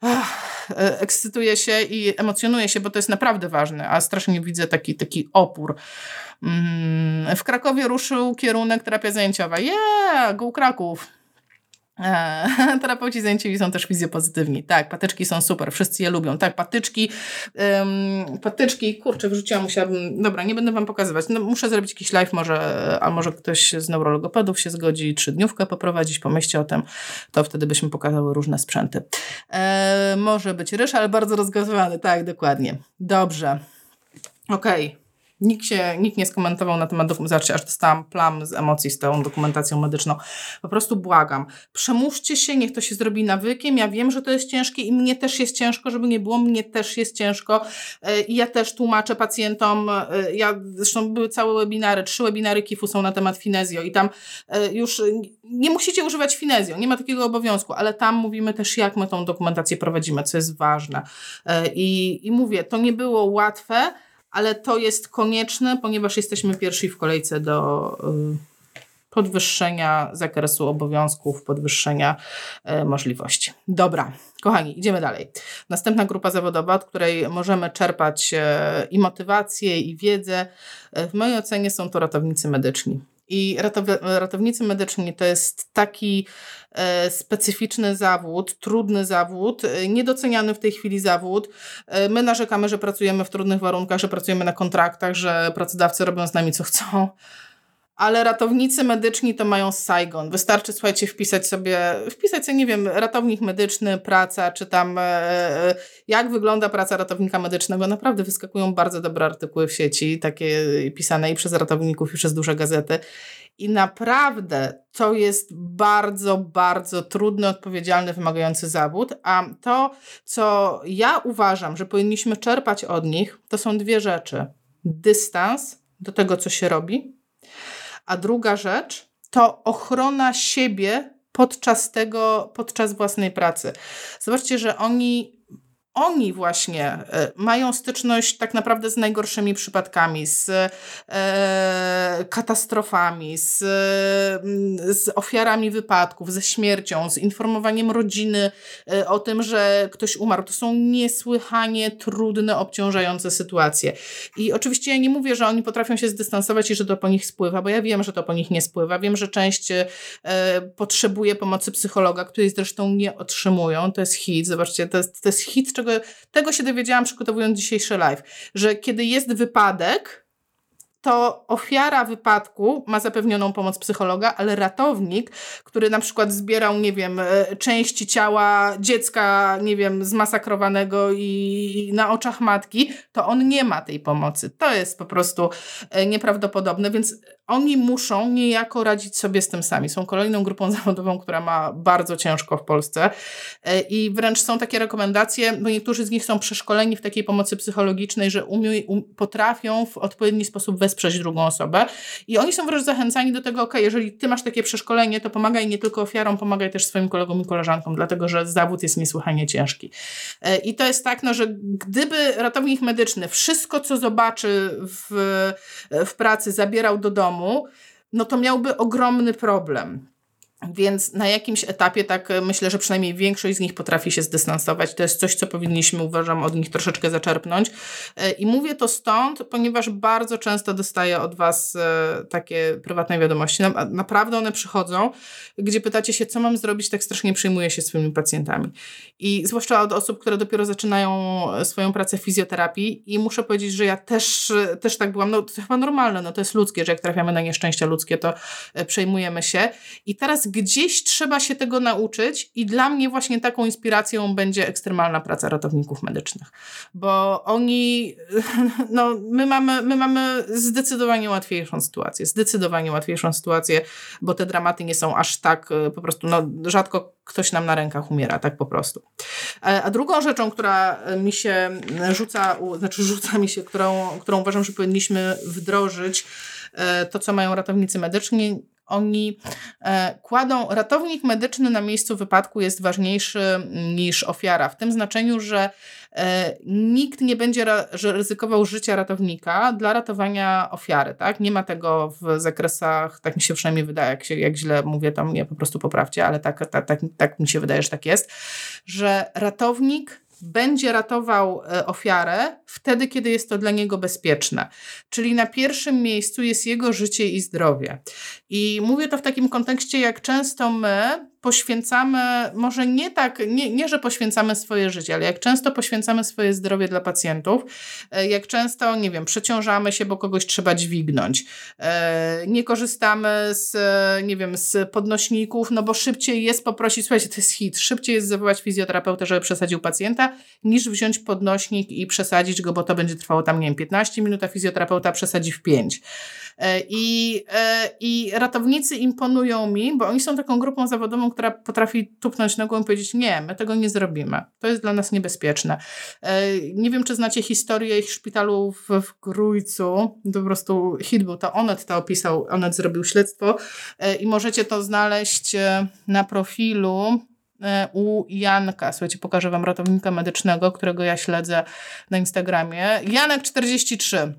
Ach, e, ekscytuję się i emocjonuję się, bo to jest naprawdę ważne, a strasznie widzę taki, taki opór. Mm, w Krakowie ruszył kierunek terapia zajęciowa. Yeah, go Kraków! Eee, [laughs] terapeuci zajęciowi są też fizjopozytywni. Tak, patyczki są super, wszyscy je lubią. Tak, patyczki, ym, patyczki, kurczę, wrzuciłam, musiałabym, dobra, nie będę Wam pokazywać. No, muszę zrobić jakiś live może, a może ktoś z neurologopedów się zgodzi trzydniówkę poprowadzić, pomyślcie o tym, to wtedy byśmy pokazały różne sprzęty. Eee, może być ryż, ale bardzo rozgazowany, tak, dokładnie. Dobrze. Okej. Okay. Nikt, się, nikt nie skomentował na temat dokumentacji, aż dostałam plam z emocji z tą dokumentacją medyczną. Po prostu błagam. Przemóżcie się, niech to się zrobi nawykiem. Ja wiem, że to jest ciężkie i mnie też jest ciężko, żeby nie było, mnie też jest ciężko. E, I ja też tłumaczę pacjentom, e, ja zresztą były całe webinary, trzy webinary KIF-u są na temat finezjo i tam e, już nie musicie używać finezjo, nie ma takiego obowiązku, ale tam mówimy też, jak my tą dokumentację prowadzimy, co jest ważne. I, i mówię, to nie było łatwe, ale to jest konieczne, ponieważ jesteśmy pierwsi w kolejce do y, podwyższenia zakresu obowiązków, podwyższenia y, możliwości. Dobra, kochani, idziemy dalej. Następna grupa zawodowa, od której możemy czerpać y, i motywację, i wiedzę, w mojej ocenie są to ratownicy medyczni. I ratownicy medyczni to jest taki e, specyficzny zawód, trudny zawód, e, niedoceniany w tej chwili zawód. E, my narzekamy, że pracujemy w trudnych warunkach, że pracujemy na kontraktach, że pracodawcy robią z nami co chcą ale ratownicy medyczni to mają Saigon. Wystarczy, słuchajcie, wpisać sobie, wpisać sobie, nie wiem, ratownik medyczny, praca, czy tam e, e, jak wygląda praca ratownika medycznego. Naprawdę wyskakują bardzo dobre artykuły w sieci, takie pisane i przez ratowników, i przez duże gazety. I naprawdę to jest bardzo, bardzo trudny, odpowiedzialny, wymagający zawód. A to, co ja uważam, że powinniśmy czerpać od nich, to są dwie rzeczy. Dystans do tego, co się robi, a druga rzecz to ochrona siebie podczas tego, podczas własnej pracy. Zobaczcie, że oni oni właśnie e, mają styczność tak naprawdę z najgorszymi przypadkami, z e, katastrofami, z, mm, z ofiarami wypadków, ze śmiercią, z informowaniem rodziny e, o tym, że ktoś umarł. To są niesłychanie trudne, obciążające sytuacje. I oczywiście ja nie mówię, że oni potrafią się zdystansować i że to po nich spływa, bo ja wiem, że to po nich nie spływa. Wiem, że część e, potrzebuje pomocy psychologa, której zresztą nie otrzymują. To jest hit. Zobaczcie, to jest, to jest hit, czego tego, tego się dowiedziałam przygotowując dzisiejszy live, że kiedy jest wypadek, to ofiara wypadku ma zapewnioną pomoc psychologa, ale ratownik, który na przykład zbierał, nie wiem, e, części ciała dziecka, nie wiem, zmasakrowanego i na oczach matki, to on nie ma tej pomocy. To jest po prostu e, nieprawdopodobne, więc oni muszą niejako radzić sobie z tym sami. Są kolejną grupą [laughs] zawodową, która ma bardzo ciężko w Polsce e, i wręcz są takie rekomendacje, bo niektórzy z nich są przeszkoleni w takiej pomocy psychologicznej, że umie, um, potrafią w odpowiedni sposób wesprzeć drugą osobę i oni są wręcz zachęcani do tego, ok, jeżeli ty masz takie przeszkolenie, to pomagaj nie tylko ofiarom, pomagaj też swoim kolegom i koleżankom, dlatego że zawód jest niesłychanie ciężki. E, I to jest tak, no, że gdyby ratownik medyczny wszystko, co zobaczy w, w pracy, zabierał do domu, no to miałby ogromny problem. Więc na jakimś etapie, tak e, myślę, że przynajmniej większość z nich potrafi się zdystansować. To jest coś, co powinniśmy, uważam, od nich troszeczkę zaczerpnąć. E, I mówię to stąd, ponieważ bardzo często dostaję od Was e, takie prywatne wiadomości. Naprawdę one przychodzą, gdzie pytacie się, co mam zrobić, tak strasznie przejmuję się swoimi pacjentami. I zwłaszcza od osób, które dopiero zaczynają swoją pracę w fizjoterapii. I muszę powiedzieć, że ja też, też tak byłam. No to chyba normalne, no to jest ludzkie, że jak trafiamy na nieszczęścia ludzkie, to przejmujemy się. I teraz gdzieś trzeba się tego nauczyć i dla mnie właśnie taką inspiracją będzie ekstremalna praca ratowników medycznych, bo oni, [laughs] no my mamy, my mamy zdecydowanie łatwiejszą sytuację, zdecydowanie łatwiejszą sytuację, bo te dramaty nie są aż tak e, po prostu, no rzadko ktoś nam na rękach umiera, tak po prostu. E, a drugą rzeczą, która mi się rzuca, znaczy rzuca mi się, którą, którą uważam, że powinniśmy wdrożyć, e, to co mają ratownicy medyczni, oni e, kładą, ratownik medyczny na miejscu wypadku jest ważniejszy niż ofiara, w tym znaczeniu, że e, nikt nie będzie ryzykował życia ratownika dla ratowania ofiary. Tak? Nie ma tego w zakresach, tak mi się przynajmniej wydaje, jak, się, jak źle mówię, to mnie po prostu poprawcie, ale tak, tak, tak, tak mi się wydaje, że tak jest, że ratownik będzie ratował e, ofiarę wtedy, kiedy jest to dla niego bezpieczne. Czyli na pierwszym miejscu jest jego życie i zdrowie. I mówię to w takim kontekście, jak często my poświęcamy, może nie tak, nie, nie, że poświęcamy swoje życie, ale jak często poświęcamy swoje zdrowie dla pacjentów, e, jak często, nie wiem, przeciążamy się, bo kogoś trzeba dźwignąć, e, nie korzystamy z, nie wiem, z podnośników, no bo szybciej jest poprosić, słuchajcie, to jest hit, szybciej jest zawołać fizjoterapeutę, żeby przesadził pacjenta, niż wziąć podnośnik i przesadzić go, bo to będzie trwało tam, nie wiem, 15 minut, a fizjoterapeuta przesadzi w 5. E, I, e, I ratownicy imponują mi, bo oni są taką grupą zawodową, która potrafi tupnąć nogą i powiedzieć: Nie, my tego nie zrobimy. To jest dla nas niebezpieczne. E, nie wiem, czy znacie historię ich szpitalu w, w Grójcu. To po prostu hit był to. Onet to opisał, Onet zrobił śledztwo i możecie to znaleźć na profilu u Janka. Słuchajcie, pokażę Wam ratownika medycznego, którego ja śledzę na Instagramie. Janek43.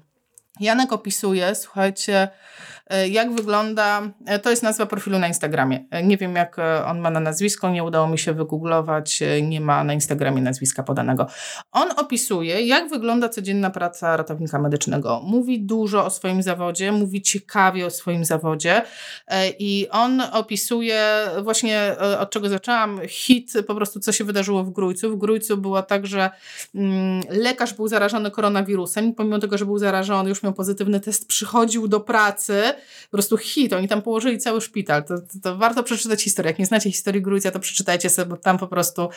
Janek opisuje, słuchajcie, E, jak wygląda, e, to jest nazwa profilu na Instagramie. E, nie wiem, jak on ma na nazwisko, nie udało mi się wygooglować, nie ma na Instagramie nazwiska podanego. On opisuje, jak wygląda codzienna praca ratownika medycznego. Mówi dużo o swoim zawodzie, mówi ciekawie o swoim zawodzie i on opisuje właśnie, od czego zaczęłam, hit, po prostu co się wydarzyło w Grójcu. W Grójcu było tak, że mm, lekarz był zarażony koronawirusem pomimo tego, że był zarażony, już miał pozytywny test, przychodził do pracy, po prostu hit. Oni tam położyli cały szpital. To, to, to warto przeczytać historię. Jak nie znacie historii Grójca, to przeczytajcie sobie, bo tam po prostu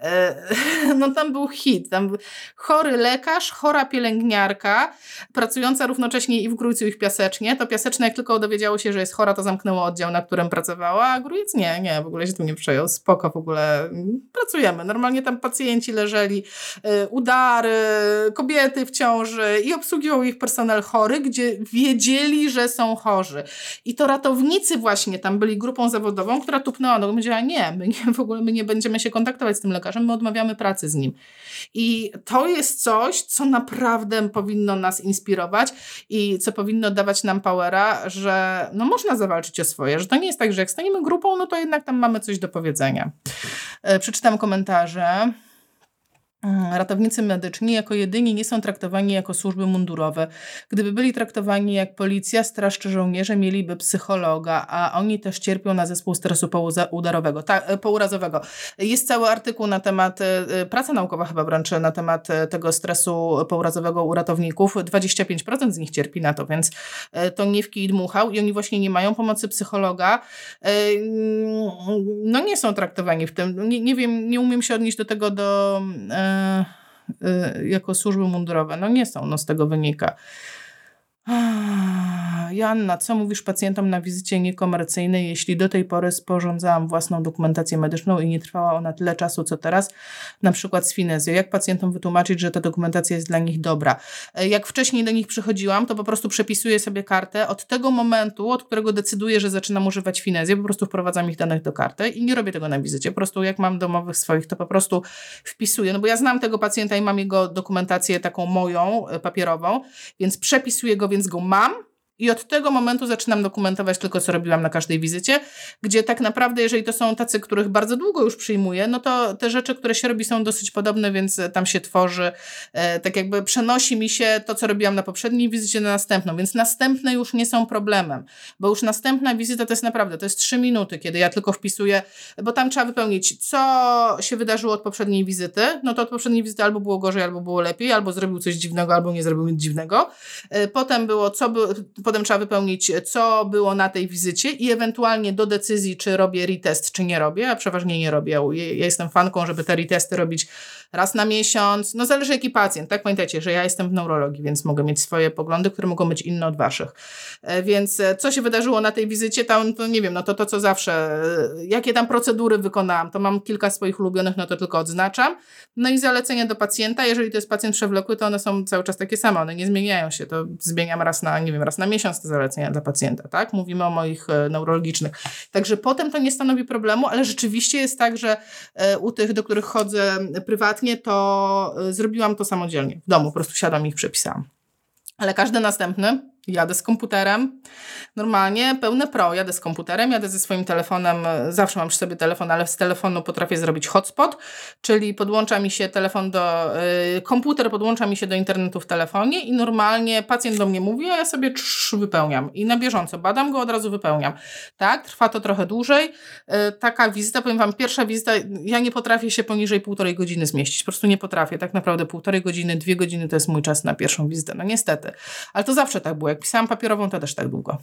e, [laughs] no tam był hit. Tam był chory lekarz, chora pielęgniarka, pracująca równocześnie i w Grójcu i w Piasecznie. To Piaseczne jak tylko dowiedziało się, że jest chora, to zamknęło oddział, na którym pracowała, a Grójec nie, nie, w ogóle się tym nie przejął. Spoko w ogóle. Pracujemy. Normalnie tam pacjenci leżeli, e, udary, kobiety w ciąży i obsługiwał ich personel chory, gdzie wiedzieli, że są chorzy. I to ratownicy właśnie tam byli grupą zawodową, która tupnęła no powiedziała, nie, my nie, w ogóle my nie będziemy się kontaktować z tym lekarzem, my odmawiamy pracy z nim. I to jest coś, co naprawdę powinno nas inspirować i co powinno dawać nam powera, że no można zawalczyć o swoje, że to nie jest tak, że jak staniemy grupą, no to jednak tam mamy coś do powiedzenia. E, przeczytam komentarze. Mm, ratownicy medyczni jako jedyni nie są traktowani jako służby mundurowe. Gdyby byli traktowani jak policja, straż czy żołnierze, mieliby psychologa, a oni też cierpią na zespół stresu poudarowego, ta, e, pourazowego. Jest cały artykuł na temat, e, e, praca naukowa chyba wręcz na temat tego stresu pourazowego u ratowników. 25% z nich cierpi na to, więc to nie w kij dmuchał i oni właśnie nie mają pomocy psychologa. No nie są traktowani w tym. Nie, nie wiem, nie umiem się odnieść do tego do jako służby mundurowe. No nie są, no z tego wynika. Janna, co mówisz pacjentom na wizycie niekomercyjnej, jeśli do tej pory sporządzałam własną dokumentację medyczną i nie trwała ona tyle czasu, co teraz, na przykład z finezją? Jak pacjentom wytłumaczyć, że ta dokumentacja jest dla nich dobra? E, jak wcześniej do nich przychodziłam, to po prostu przepisuję sobie kartę. Od tego momentu, od którego decyduję, że zaczynam używać finezję, po prostu wprowadzam ich danych do karty i nie robię tego na wizycie. Po prostu jak mam domowych swoich, to po prostu wpisuję. No bo ja znam tego pacjenta i mam jego dokumentację taką moją, e, papierową, więc przepisuję go, więc go mam i od tego momentu zaczynam dokumentować tylko, co robiłam na każdej wizycie, gdzie tak naprawdę, jeżeli to są tacy, których bardzo długo już przyjmuję, no to te rzeczy, które się robi, są dosyć podobne, więc tam się tworzy, e, tak jakby przenosi mi się to, co robiłam na poprzedniej wizycie na następną, więc następne już nie są problemem, bo już następna wizyta to jest naprawdę, to jest trzy minuty, kiedy ja tylko wpisuję, bo tam trzeba wypełnić, co się wydarzyło od poprzedniej wizyty, no to od poprzedniej wizyty albo było gorzej, albo było lepiej, albo zrobił coś dziwnego, albo nie zrobił nic dziwnego. E, potem było, co by, potem trzeba wypełnić, co było na tej wizycie i ewentualnie do decyzji, czy robię retest, czy nie robię, a przeważnie nie robię. Ja jestem fanką, żeby te retesty robić raz na miesiąc. No zależy jaki pacjent, tak? Pamiętajcie, że ja jestem w neurologii, więc mogę mieć swoje poglądy, które mogą być inne od waszych. E, więc e, co się wydarzyło na tej wizycie, tam to nie wiem, no to to co zawsze, e, jakie tam procedury wykonałam, to mam kilka swoich ulubionych, no to tylko odznaczam. No i zalecenia do pacjenta, jeżeli to jest pacjent przewlekły, to one są cały czas takie same, one nie zmieniają się, to zmieniam raz na, nie wiem, raz na miesiąc te zalecenia dla pacjenta, tak? Mówimy o moich neurologicznych. Także potem to nie stanowi problemu, ale rzeczywiście jest tak, że u tych, do których chodzę prywatnie, prywatnie, to y, zrobiłam to samodzielnie. W domu po prostu siadam i ich przepisałam. Ale każdy następny jadę z komputerem, normalnie pełne pro, jadę z komputerem, jadę ze swoim telefonem, zawsze mam przy sobie telefon, ale z telefonu potrafię zrobić hotspot, czyli podłącza mi się telefon do, y, komputer podłącza mi się do internetu w telefonie i normalnie pacjent do mnie mówi, a ja sobie trz, wypełniam i na bieżąco badam go, od razu wypełniam. Tak, trwa to trochę dłużej. Y, taka wizyta, powiem Wam, pierwsza wizyta, ja nie potrafię się poniżej półtorej godziny zmieścić, po prostu nie potrafię, tak naprawdę półtorej godziny, dwie godziny to jest mój czas na pierwszą wizytę, no niestety. Ale to zawsze tak było, jak pisałam papierową, to też tak długo.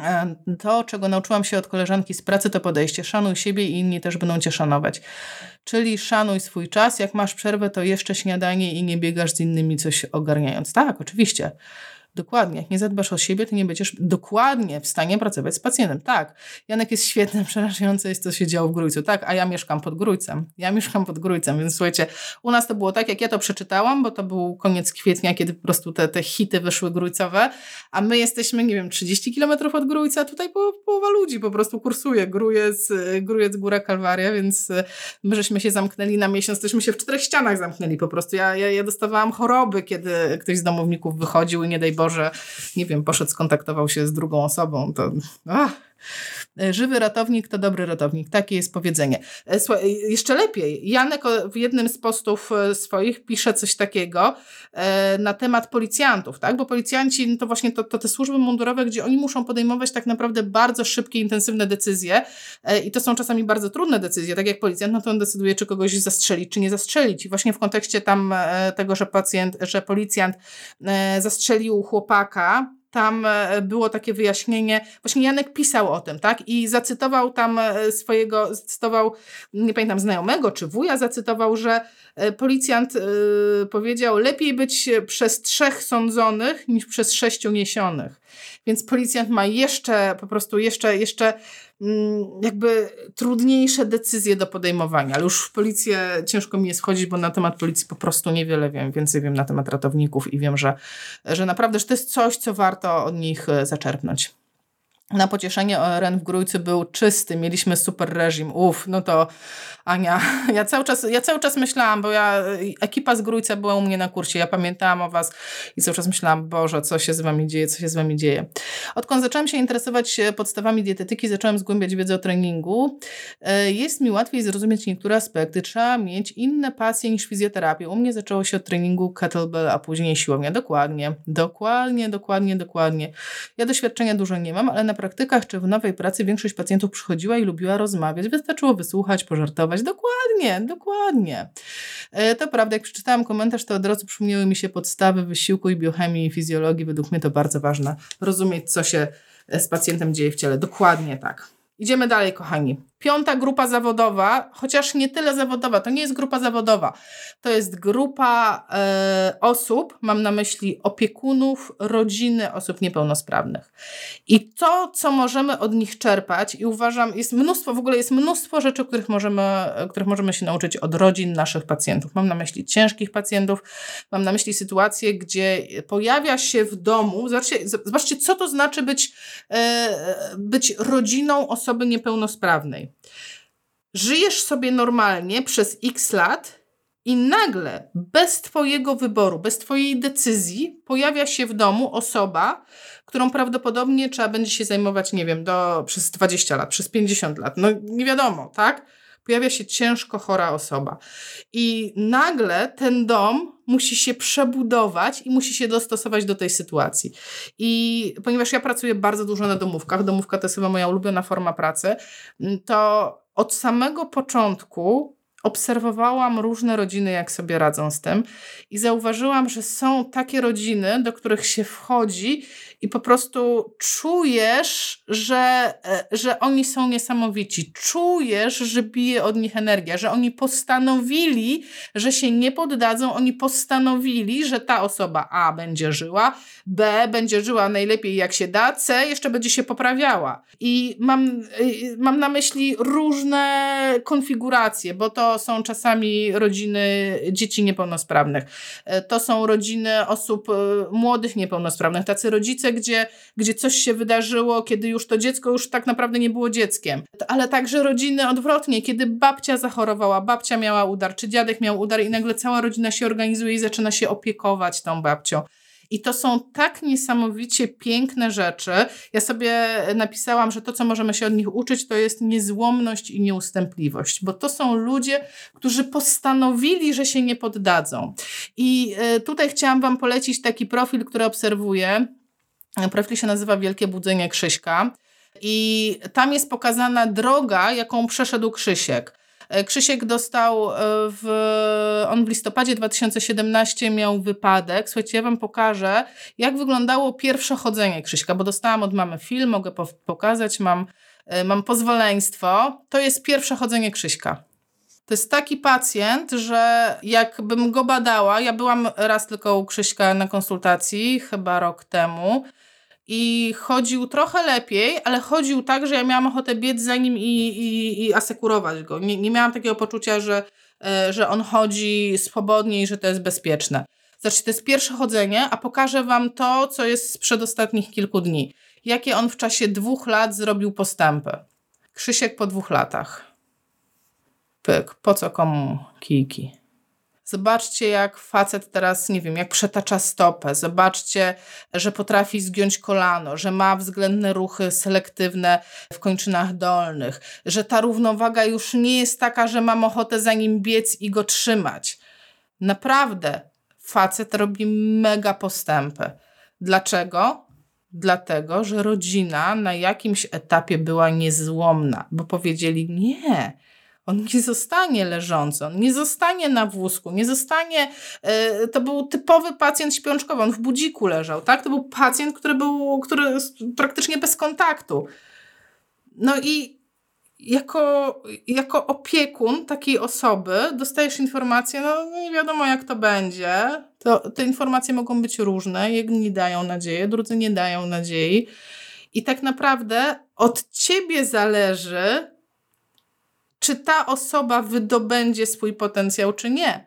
E, to, czego nauczyłam się od koleżanki z pracy, to podejście. Szanuj siebie i inni też będą cię szanować. Czyli szanuj swój czas. Jak masz przerwę, to jeszcze śniadanie i nie biegasz z innymi coś ogarniając. Tak, oczywiście. Dokładnie. Jak nie zadbasz o siebie, to nie będziesz dokładnie w stanie pracować z pacjentem. Tak. Janek jest świetny, [laughs] przerażające jest, co się działo w Grójcu. Tak, a ja mieszkam pod Grójcem. Ja mieszkam pod Grójcem, więc słuchajcie, u nas to było tak, jak ja to przeczytałam, bo to był koniec kwietnia, kiedy po prostu te, te hity wyszły grójcowe, a my jesteśmy, nie wiem, 30 kilometrów od Grójca, tutaj po, połowa ludzi po prostu kursuje. Grójec, Grójec, Góra Kalwaria, więc e, my żeśmy się zamknęli na miesiąc, tośmy się w czterech ścianach zamknęli po prostu. Ja, ja, ja dostawałam choroby, kiedy ktoś z domowników wychodził i nie daj Boże, nie wiem, poszedł, skontaktował się z drugą osobą, to... Ach. Żywy ratownik to dobry ratownik. Takie jest powiedzenie. E, słuchaj, e, jeszcze lepiej. Janek w jednym z postów e, swoich pisze coś takiego na temat policjantów, tak? Bo policjanci no to właśnie to, to te służby mundurowe, gdzie oni muszą podejmować tak naprawdę bardzo szybkie, intensywne decyzje i to są czasami bardzo trudne decyzje. Tak jak policjant, no to on decyduje, czy kogoś zastrzelić, czy nie zastrzelić. I właśnie w kontekście tam tego, że pacjent, że policjant zastrzelił chłopaka, tam e, było takie wyjaśnienie, właśnie Janek pisał o tym, tak? I zacytował tam e, swojego, zacytował, nie pamiętam, znajomego czy wuja, zacytował, że policjant powiedział, lepiej być przez trzech sądzonych niż przez sześciu niesionych. Więc policjant ma jeszcze, po prostu jeszcze, jeszcze mm, jakby trudniejsze decyzje do podejmowania, ale już w policję ciężko mi jest wchodzić, bo na temat policji po prostu niewiele wiem, więcej wiem na temat ratowników i wiem, że, że naprawdę że to jest coś, co warto od nich e, zaczerpnąć. Na pocieszenie ORN w Grójcu był czysty, mieliśmy super reżim. Uff, no to Ania, [laughs] ja cały czas, ja cały czas myślałam, bo ja, ekipa z Grójca była u mnie na kursie, ja pamiętałam o was i cały czas myślałam, Boże, co się z wami dzieje, co się z wami dzieje. Odkąd zaczęłam się interesować podstawami dietetyki, zaczęłam zgłębiać wiedzę o treningu. E, jest mi łatwiej zrozumieć niektóre aspekty. Trzeba mieć inne pasje niż fizjoterapię. U mnie zaczęło się od treningu kettlebell, a później siłownia. Dokładnie, dokładnie, dokładnie, dokładnie. Ja doświadczenia dużo nie mam, ale na praktykach czy w nowej pracy większość pacjentów przychodziła i lubiła rozmawiać. Wystarczyło wysłuchać, pożartować. Dokładnie, dokładnie. E, to prawda, jak przeczytałam komentarz, to od razu przypomniały mi się podstawy wysiłku i biochemii i fizjologii. Według mnie to bardzo ważne. Rozumieć, co się z pacjentem dzieje w ciele. Dokładnie tak. Idziemy dalej, kochani. Piąta grupa zawodowa, chociaż nie tyle zawodowa, to nie jest grupa zawodowa, to jest grupa e, osób, mam na myśli opiekunów, rodziny osób niepełnosprawnych. I to, co możemy od nich czerpać, i uważam, jest mnóstwo, w ogóle jest mnóstwo rzeczy, których możemy, których możemy się nauczyć od rodzin naszych pacjentów. Mam na myśli ciężkich pacjentów, mam na myśli sytuacje, gdzie pojawia się w domu, zobaczcie, zobaczcie co to znaczy być, e, być rodziną osoby niepełnosprawnej. Żyjesz sobie normalnie przez x lat i nagle, bez Twojego wyboru, bez Twojej decyzji, pojawia się w domu osoba, którą prawdopodobnie trzeba będzie się zajmować, nie wiem, do, przez 20 lat, przez 50 lat. No nie wiadomo, tak? Pojawia się ciężko chora osoba. I nagle ten dom musi się przebudować i musi się dostosować do tej sytuacji. I ponieważ ja pracuję bardzo dużo na domówkach, domówka to jest chyba moja ulubiona forma pracy, to od samego początku obserwowałam różne rodziny, jak sobie radzą z tym, i zauważyłam, że są takie rodziny, do których się wchodzi i po prostu czujesz, że, e, że oni są niesamowici. Czujesz, że bije od nich energia, że oni postanowili, że się nie poddadzą, oni postanowili, że ta osoba A będzie żyła, B będzie żyła najlepiej jak się da, C jeszcze będzie się poprawiała. I mam, y, mam na myśli różne konfiguracje, bo to są czasami rodziny dzieci niepełnosprawnych, e, to są rodziny osób e, młodych niepełnosprawnych, tacy rodzice, gdzie, gdzie coś się wydarzyło, kiedy już to dziecko już tak naprawdę nie było dzieckiem. Ale także rodziny odwrotnie, kiedy babcia zachorowała, babcia miała udar, czy dziadek miał udar i nagle cała rodzina się organizuje i zaczyna się opiekować tą babcią. I to są tak niesamowicie piękne rzeczy. Ja sobie napisałam, że to, co możemy się od nich uczyć, to jest niezłomność i nieustępliwość, bo to są ludzie, którzy postanowili, że się nie poddadzą. I e, tutaj chciałam Wam polecić taki profil, który obserwuję. Profil się nazywa Wielkie Budzenie Krzyśka. I tam jest pokazana droga, jaką przeszedł Krzysiek. E, Krzysiek dostał e, w, on w listopadzie 2017 miał wypadek. Słuchajcie, ja wam pokażę, jak wyglądało pierwsze chodzenie Krzyśka, bo dostałam od mamy film, mogę po, pokazać, mam, e, mam pozwoleństwo. To jest pierwsze chodzenie Krzyśka. To jest taki pacjent, że jakbym go badała, ja byłam raz tylko u Krzyśka na konsultacji, chyba rok temu, i chodził trochę lepiej, ale chodził tak, że ja miałam ochotę biec za nim i, i, i asekurować go. Nie, nie miałam takiego poczucia, że, e, że on chodzi swobodnie i że to jest bezpieczne. Znaczy, to jest pierwsze chodzenie, a pokażę Wam to, co jest sprzed ostatnich kilku dni. Jakie on w czasie dwóch lat zrobił postępy. Krzysiek po dwóch latach. Pyk, po co komu kijki? Zobaczcie, jak facet teraz, nie wiem, jak przetacza stopę. Zobaczcie, że potrafi zgiąć kolano, że ma względne ruchy selektywne w kończynach dolnych, że ta równowaga już nie jest taka, że mam ochotę za nim biec i go trzymać. Naprawdę, facet robi mega postępy. Dlaczego? Dlatego, że rodzina na jakimś etapie była niezłomna, bo powiedzieli: Nie, on nie zostanie leżący, on nie zostanie na wózku, nie zostanie. Yy, to był typowy pacjent śpiączkowy, on w budziku leżał, tak? To był pacjent, który był który praktycznie bez kontaktu. No i jako, jako opiekun takiej osoby dostajesz informację, no nie wiadomo jak to będzie. To, te informacje mogą być różne. Jedni dają nadzieję, drudzy nie dają nadziei. I tak naprawdę od ciebie zależy, czy ta osoba wydobędzie swój potencjał, czy nie.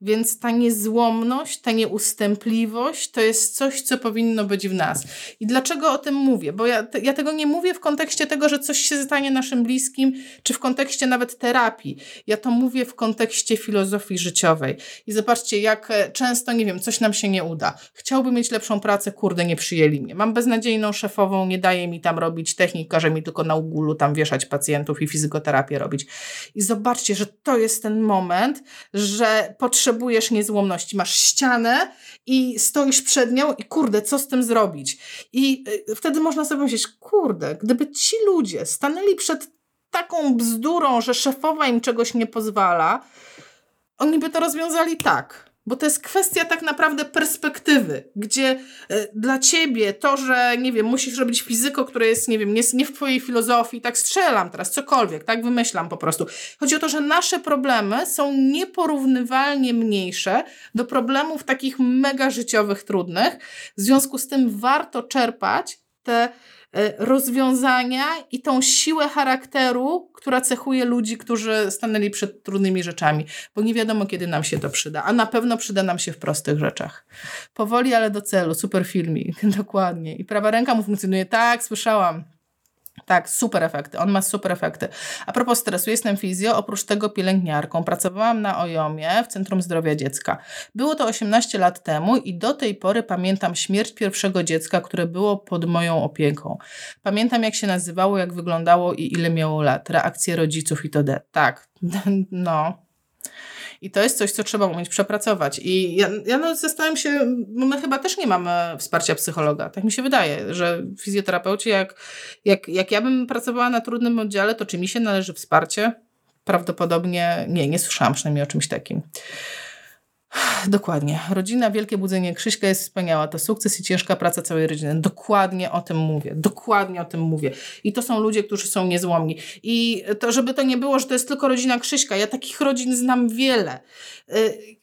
Więc ta niezłomność, ta nieustępliwość to jest coś, co powinno być w nas. I dlaczego o tym mówię? Bo ja, ja tego nie mówię w kontekście tego, że coś się stanie naszym bliskim, czy w kontekście nawet terapii. Ja to mówię w kontekście filozofii życiowej. I zobaczcie, jak e, często, nie wiem, coś nam się nie uda. Chciałbym mieć lepszą pracę, kurde, nie przyjęli mnie. Mam beznadziejną szefową, nie daje mi tam robić technik, każe mi tylko na ugulu tam wieszać pacjentów i fizykoterapię robić. I zobaczcie, że to jest ten moment, że potrzebujemy potrzebujesz niezłomności. Masz ścianę i stoisz przed nią i kurde, co z tym zrobić? I y, wtedy można sobie myśleć, kurde, gdyby ci ludzie stanęli przed taką bzdurą, że szefowa im czegoś nie pozwala, oni by to rozwiązali tak bo to jest kwestia tak naprawdę perspektywy, gdzie y, dla ciebie to, że nie wiem, musisz robić fizyko, które jest, nie wiem, nie, nie w twojej filozofii, tak strzelam teraz, cokolwiek, tak wymyślam po prostu. Chodzi o to, że nasze problemy są nieporównywalnie mniejsze do problemów takich mega życiowych, trudnych. W związku z tym warto czerpać te E, rozwiązania i tą siłę charakteru, która cechuje ludzi, którzy stanęli przed trudnymi rzeczami, bo nie wiadomo, kiedy nam się to przyda, a na pewno przyda nam się w prostych rzeczach. Powoli, ale do celu, super filmik, [laughs] dokładnie. I prawa ręka mu funkcjonuje, tak, słyszałam. Tak, super efekty. On ma super efekty. A propos stresu, jestem fizjo, oprócz tego pielęgniarką. Pracowałam na OJOMie w Centrum Zdrowia Dziecka. Było to 18 lat temu i do tej pory pamiętam śmierć pierwszego dziecka, które było pod moją opieką. Pamiętam jak się nazywało, jak wyglądało i ile miało lat. Reakcje rodziców i to de. Tak, [laughs] no, i to jest coś, co trzeba umieć przepracować. I ja, ja no zastanawiam się, bo my chyba też nie mamy wsparcia psychologa. Tak mi się wydaje, że fizjoterapeuci, jak, jak, jak ja bym pracowała na trudnym oddziale, to czy mi się należy wsparcie? Prawdopodobnie nie, nie słyszałam przynajmniej o czymś takim. [sighs] Dokładnie. Rodzina, wielkie budzenie Krzyśka jest wspaniała. To sukces i ciężka praca całej rodziny. Dokładnie o tym mówię. Dokładnie o tym mówię. I to są ludzie, którzy są niezłomni. I to, żeby to nie było, że to jest tylko rodzina Krzyśka. Ja takich rodzin znam wiele. Yy,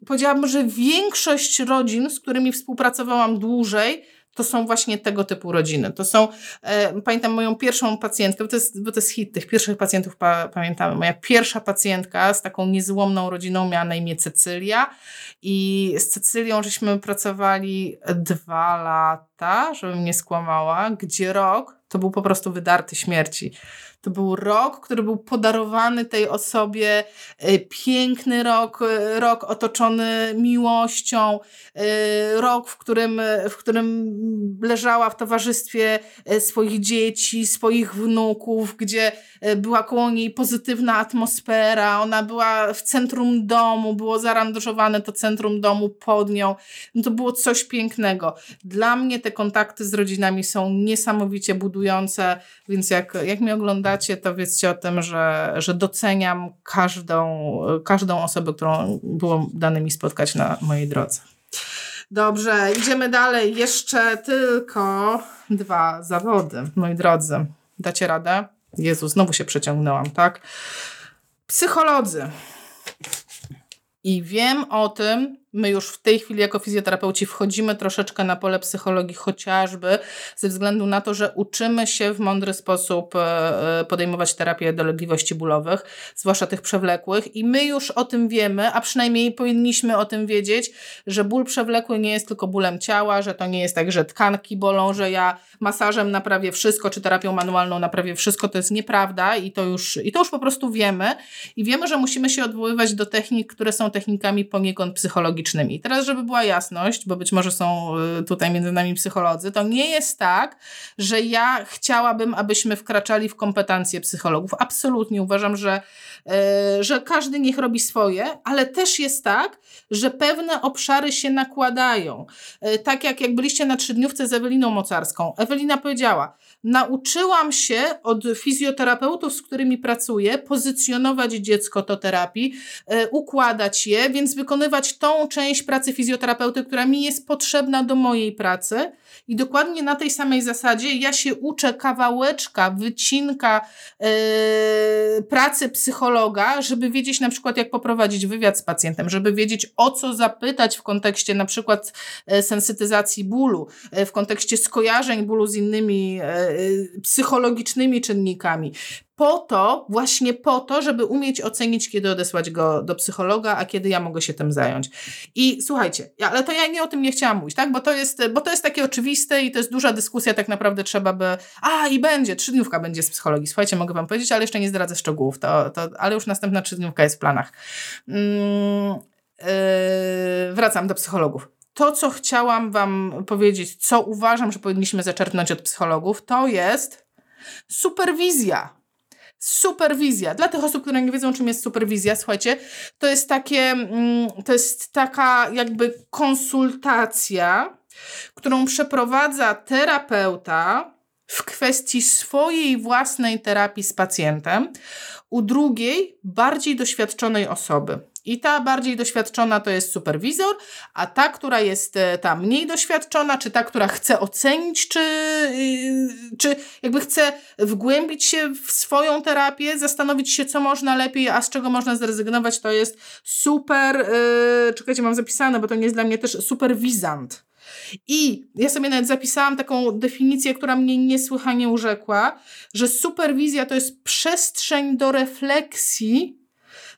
powiedziałabym, że większość rodzin, z którymi współpracowałam dłużej, to są właśnie tego typu rodziny. To są, e, pamiętam moją pierwszą pacjentkę, bo to jest, bo to jest hit, tych pierwszych pacjentów pa, pamiętamy. Moja pierwsza pacjentka z taką niezłomną rodziną miała na imię Cecylia i z Cecylią żeśmy pracowali dwa lata, żebym nie skłamała, gdzie rok to był po prostu wydarty śmierci. To był rok, który był podarowany tej osobie, e, piękny rok, e, rok otoczony miłością, e, rok, w którym, w którym leżała w towarzystwie swoich dzieci, swoich wnuków, gdzie była koło niej pozytywna atmosfera, ona była w centrum domu, było zaranżowane to centrum domu pod nią. No to było coś pięknego. Dla mnie te kontakty z rodzinami są niesamowicie budujące, więc jak, jak mnie oglądacie, to wiedzcie o tym, że, że doceniam każdą, każdą osobę, którą było dane mi spotkać na mojej drodze. Dobrze, idziemy dalej. Jeszcze tylko dwa zawody, moi drodzy. Dacie radę? Jezu, znowu się przeciągnęłam, tak? Psycholodzy. I wiem o tym, my już w tej chwili jako fizjoterapeuci wchodzimy troszeczkę na pole psychologii, chociażby ze względu na to, że uczymy się w mądry sposób e, e, podejmować terapię dolegliwości bólowych, zwłaszcza tych przewlekłych. I my już o tym wiemy, a przynajmniej powinniśmy o tym wiedzieć, że ból przewlekły nie jest tylko bólem ciała, że to nie jest tak, że tkanki bolą, że ja masażem naprawię wszystko, czy terapią manualną naprawię wszystko. To jest nieprawda i to już, i to już po prostu wiemy. I wiemy, że musimy się odwoływać do technik, które są technikami poniekąd psychologicznymi psychologicznymi. Teraz, żeby była jasność, bo być może są y, tutaj między nami psycholodzy, to nie jest tak, że ja chciałabym, abyśmy wkraczali w kompetencje psychologów. Absolutnie uważam, że, y, że każdy niech robi swoje, ale też jest tak, że pewne obszary się nakładają. Y, tak jak, jak byliście na trzydniówce z Eweliną Mocarską. Ewelina powiedziała, nauczyłam się od fizjoterapeutów, z którymi pracuję, pozycjonować dziecko do terapii, układać je, więc wykonywać tą część pracy fizjoterapeuty, która mi jest potrzebna do mojej pracy. I dokładnie na tej samej zasadzie ja się uczę kawałeczka, wycinka yy, pracy psychologa, żeby wiedzieć na przykład, jak poprowadzić wywiad z pacjentem, żeby wiedzieć, o co zapytać w kontekście na przykład yy, sensytyzacji bólu, yy, w kontekście skojarzeń bólu z innymi psychologicznymi czynnikami po to, właśnie po to, żeby umieć ocenić, kiedy odesłać go do psychologa, a kiedy ja mogę się tym zająć. I słuchajcie, ale to ja nie o tym nie chciałam mówić, tak? Bo to jest, bo to jest takie oczywiste i to jest duża dyskusja, tak naprawdę trzeba by, a i będzie, trzydniówka będzie z psychologii. Słuchajcie, mogę wam powiedzieć, ale jeszcze nie zdradzę szczegółów, to, to, ale już następna trzydniówka jest w planach. Mm, yy, wracam do psychologów to, co chciałam Wam powiedzieć, co uważam, że powinniśmy zaczerpnąć od psychologów, to jest superwizja. Superwizja. Dla tych osób, które nie wiedzą, czym jest superwizja, słuchajcie, to jest takie, mm, to jest taka jakby konsultacja, którą przeprowadza terapeuta w kwestii swojej własnej terapii z pacjentem u drugiej, bardziej doświadczonej osoby. I ta bardziej doświadczona to jest superwizor, a ta, która jest e, ta mniej doświadczona, czy ta, która chce ocenić, czy, y, czy jakby chce wgłębić się w swoją terapię, zastanowić się, co można lepiej, a z czego można zrezygnować, to jest super, yy, czekajcie, mam zapisane, bo to nie jest dla mnie też superwizant. I ja sobie nawet zapisałam taką definicję, która mnie niesłychanie urzekła, że superwizja to jest przestrzeń do refleksji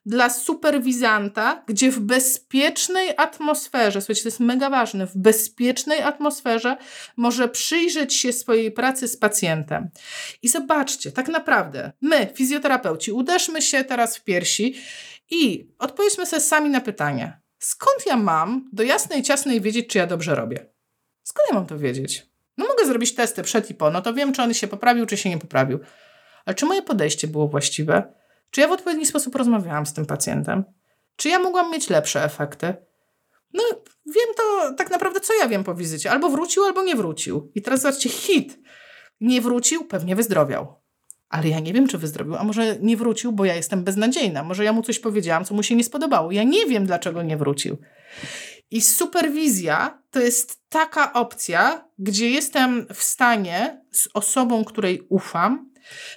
dla superwizanta, gdzie w bezpiecznej atmosferze, słuchajcie, to jest mega ważne, w bezpiecznej atmosferze może przyjrzeć się swojej pracy z pacjentem. I zobaczcie, tak naprawdę my, fizjoterapeuci, uderzmy się teraz w piersi i odpowiedzmy sobie sami na pytanie, skąd ja mam do jasnej, ciasnej wiedzieć, czy ja dobrze robię? Skąd ja mam to wiedzieć? No mogę zrobić testy przed i po, no to wiem, czy on się poprawił, czy się nie poprawił. Ale czy moje podejście było właściwe? Czy ja w odpowiedni sposób rozmawiałam z tym pacjentem? Czy ja mogłam mieć lepsze efekty? No, wiem to tak naprawdę, co ja wiem po wizycie. Albo wrócił, albo nie wrócił. I teraz zobaczcie, hit. Nie wrócił, pewnie wyzdrowiał. Ale ja nie wiem, czy wyzdrowił, a może nie wrócił, bo ja jestem beznadziejna. Może ja mu coś powiedziałam, co mu się nie spodobało. Ja nie wiem, dlaczego nie wrócił. I superwizja to jest taka opcja, gdzie jestem w stanie z osobą, której ufam,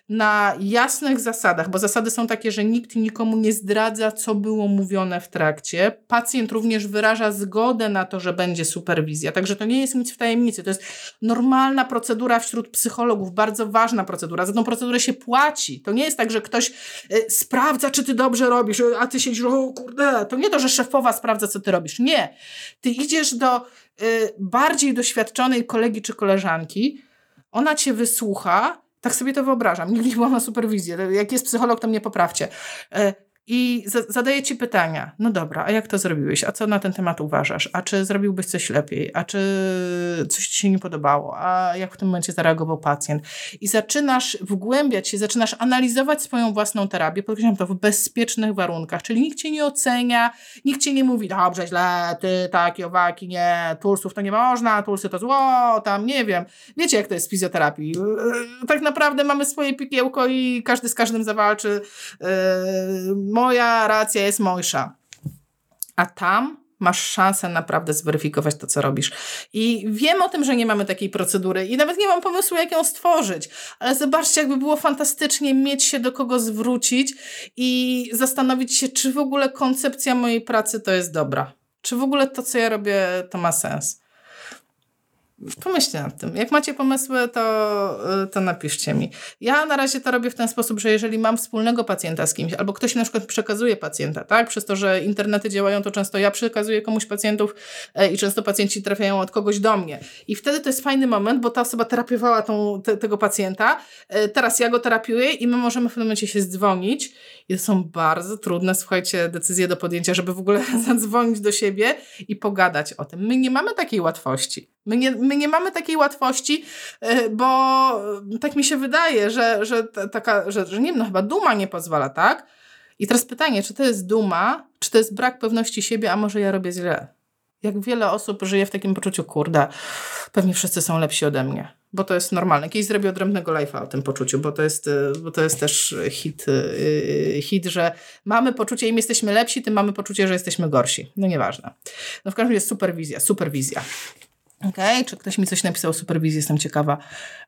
na jasnych zasadach, bo zasady są takie, że nikt nikomu nie zdradza, co było mówione w trakcie. Pacjent również wyraża zgodę na to, że będzie superwizja. Także to nie jest nic w tajemnicy. To jest normalna procedura wśród psychologów, bardzo ważna procedura. Za tą procedurę się płaci. To nie jest tak, że ktoś y, sprawdza, czy ty dobrze robisz, a ty siedzisz, o kurde. To nie to, że szefowa sprawdza, co ty robisz. Nie. Ty idziesz do y, bardziej doświadczonej kolegi czy koleżanki, ona cię wysłucha, tak sobie to wyobrażam. Nigdy nie byłam na superwizję. Jak jest psycholog, to mnie poprawcie. I zadaję ci pytania. No dobra, a jak to zrobiłeś? A co na ten temat uważasz? A czy zrobiłbyś coś lepiej? A czy coś ci się nie podobało? A jak w tym momencie zareagował pacjent? I zaczynasz wgłębiać się, zaczynasz analizować swoją własną terapię, podkreślam to w bezpiecznych warunkach, czyli nikt cię nie ocenia, nikt cię nie mówi, dobrze, źle, ty, takie, owaki, nie, tulsów to nie można, tulsy to zło, tam, nie wiem. Wiecie, jak to jest w fizjoterapii. Tak naprawdę mamy swoje pikiełko i każdy z każdym zawalczy. Yy, moja racja jest mojsza. A tam masz szansę naprawdę zweryfikować to, co robisz. I wiem o tym, że nie mamy takiej procedury i nawet nie mam pomysłu, jak ją stworzyć, ale zobaczcie, jakby było fantastycznie mieć się do kogo zwrócić i zastanowić się, czy w ogóle koncepcja mojej pracy to jest dobra. Czy w ogóle to, co ja robię, to ma sens. Pomyślcie nad tym. Jak macie pomysły, to, y, to napiszcie mi. Ja na razie to robię w ten sposób, że jeżeli mam wspólnego pacjenta z kimś, albo ktoś na przykład przekazuje pacjenta, tak? Przez to, że internety działają, to często ja przekazuję komuś pacjentów e, i często pacjenci trafiają od kogoś do mnie. I wtedy to jest fajny moment, bo ta osoba terapiowała tą, te, tego pacjenta, e, teraz ja go terapiuję i my możemy w pewnym momencie się zdzwonić. Są bardzo trudne, słuchajcie, decyzje do podjęcia, żeby w ogóle [laughs] zadzwonić do siebie i pogadać o tym. My nie mamy takiej łatwości. My nie, my nie mamy takiej łatwości, e, bo tak mi się wydaje, że, że taka, że, że nie wiem, no chyba duma nie pozwala, tak? I teraz pytanie, czy to jest duma, czy to jest brak pewności siebie, a może ja robię źle? Jak wiele osób żyje w takim poczuciu, kurde, pewnie wszyscy są lepsi ode mnie, bo to jest normalne. Kiedyś zrobię odrębnego live'a o tym poczuciu, bo to jest, bo to jest też hit, e, hit, że mamy poczucie, im jesteśmy lepsi, tym mamy poczucie, że jesteśmy gorsi. No nieważne. No w każdym razie superwizja, superwizja. Okay. czy ktoś mi coś napisał o superwizji, jestem ciekawa.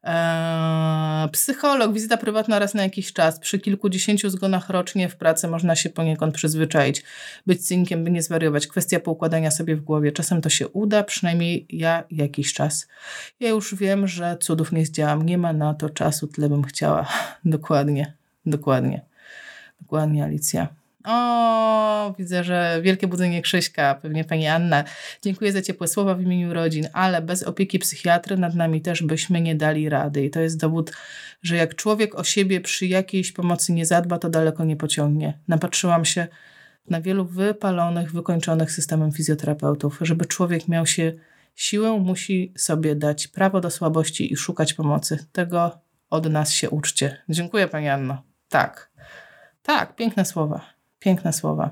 Eee, psycholog, wizyta prywatna raz na jakiś czas. Przy kilkudziesięciu zgonach rocznie w pracy można się poniekąd przyzwyczaić. Być cynkiem, by nie zwariować. Kwestia poukładania sobie w głowie. Czasem to się uda, przynajmniej ja jakiś czas. Ja już wiem, że cudów nie zdziałam. Nie ma na to czasu, tyle bym chciała. [laughs] dokładnie, dokładnie. Dokładnie, Alicja. O, widzę, że wielkie budzenie Krzyśka, pewnie pani Anna. Dziękuję za ciepłe słowa w imieniu rodzin, ale bez opieki psychiatry nad nami też byśmy nie dali rady. I to jest dowód, że jak człowiek o siebie przy jakiejś pomocy nie zadba, to daleko nie pociągnie. Napatrzyłam się na wielu wypalonych, wykończonych systemem fizjoterapeutów. Żeby człowiek miał się siłę, musi sobie dać prawo do słabości i szukać pomocy. Tego od nas się uczcie. Dziękuję pani Anno. Tak. Tak, piękne słowa. Piękne słowa.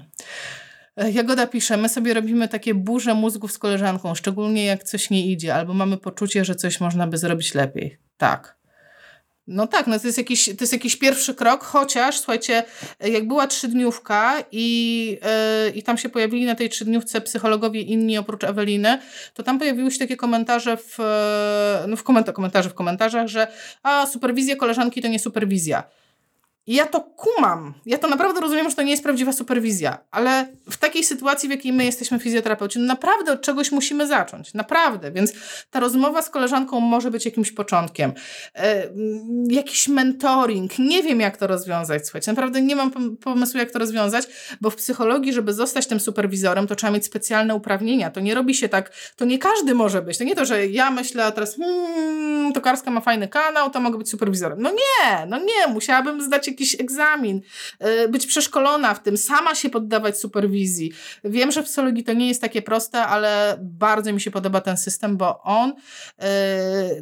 E, Jagoda pisze, my sobie robimy takie burze mózgów z koleżanką, szczególnie jak coś nie idzie, albo mamy poczucie, że coś można by zrobić lepiej. Tak. No tak, no to jest, jakiś, to jest jakiś pierwszy krok, chociaż słuchajcie, jak była trzydniówka i, yy, i tam się pojawili na tej trzydniówce psychologowie inni oprócz Eweliny, to tam pojawiły się takie komentarze w, no w komentarze w komentarzach, że a superwizja koleżanki to nie superwizja. I ja to kumam. Ja to naprawdę rozumiem, że to nie jest prawdziwa superwizja, ale w takiej sytuacji, w jakiej my jesteśmy fizjoterapeuci, no naprawdę od czegoś musimy zacząć. Naprawdę. Więc ta rozmowa z koleżanką może być jakimś początkiem. E, jakiś mentoring. Nie wiem, jak to rozwiązać. Słuchajcie, naprawdę nie mam pomysłu, jak to rozwiązać, bo w psychologii, żeby zostać tym superwizorem, to trzeba mieć specjalne uprawnienia. To nie robi się tak, to nie każdy może być. To nie to, że ja myślę teraz, hmm, Tokarska ma fajny kanał, to mogę być superwizorem. No nie, no nie. Musiałabym zdać jakiś egzamin, y, być przeszkolona w tym, sama się poddawać superwizji. Wiem, że w psychologii to nie jest takie proste, ale bardzo mi się podoba ten system, bo on y,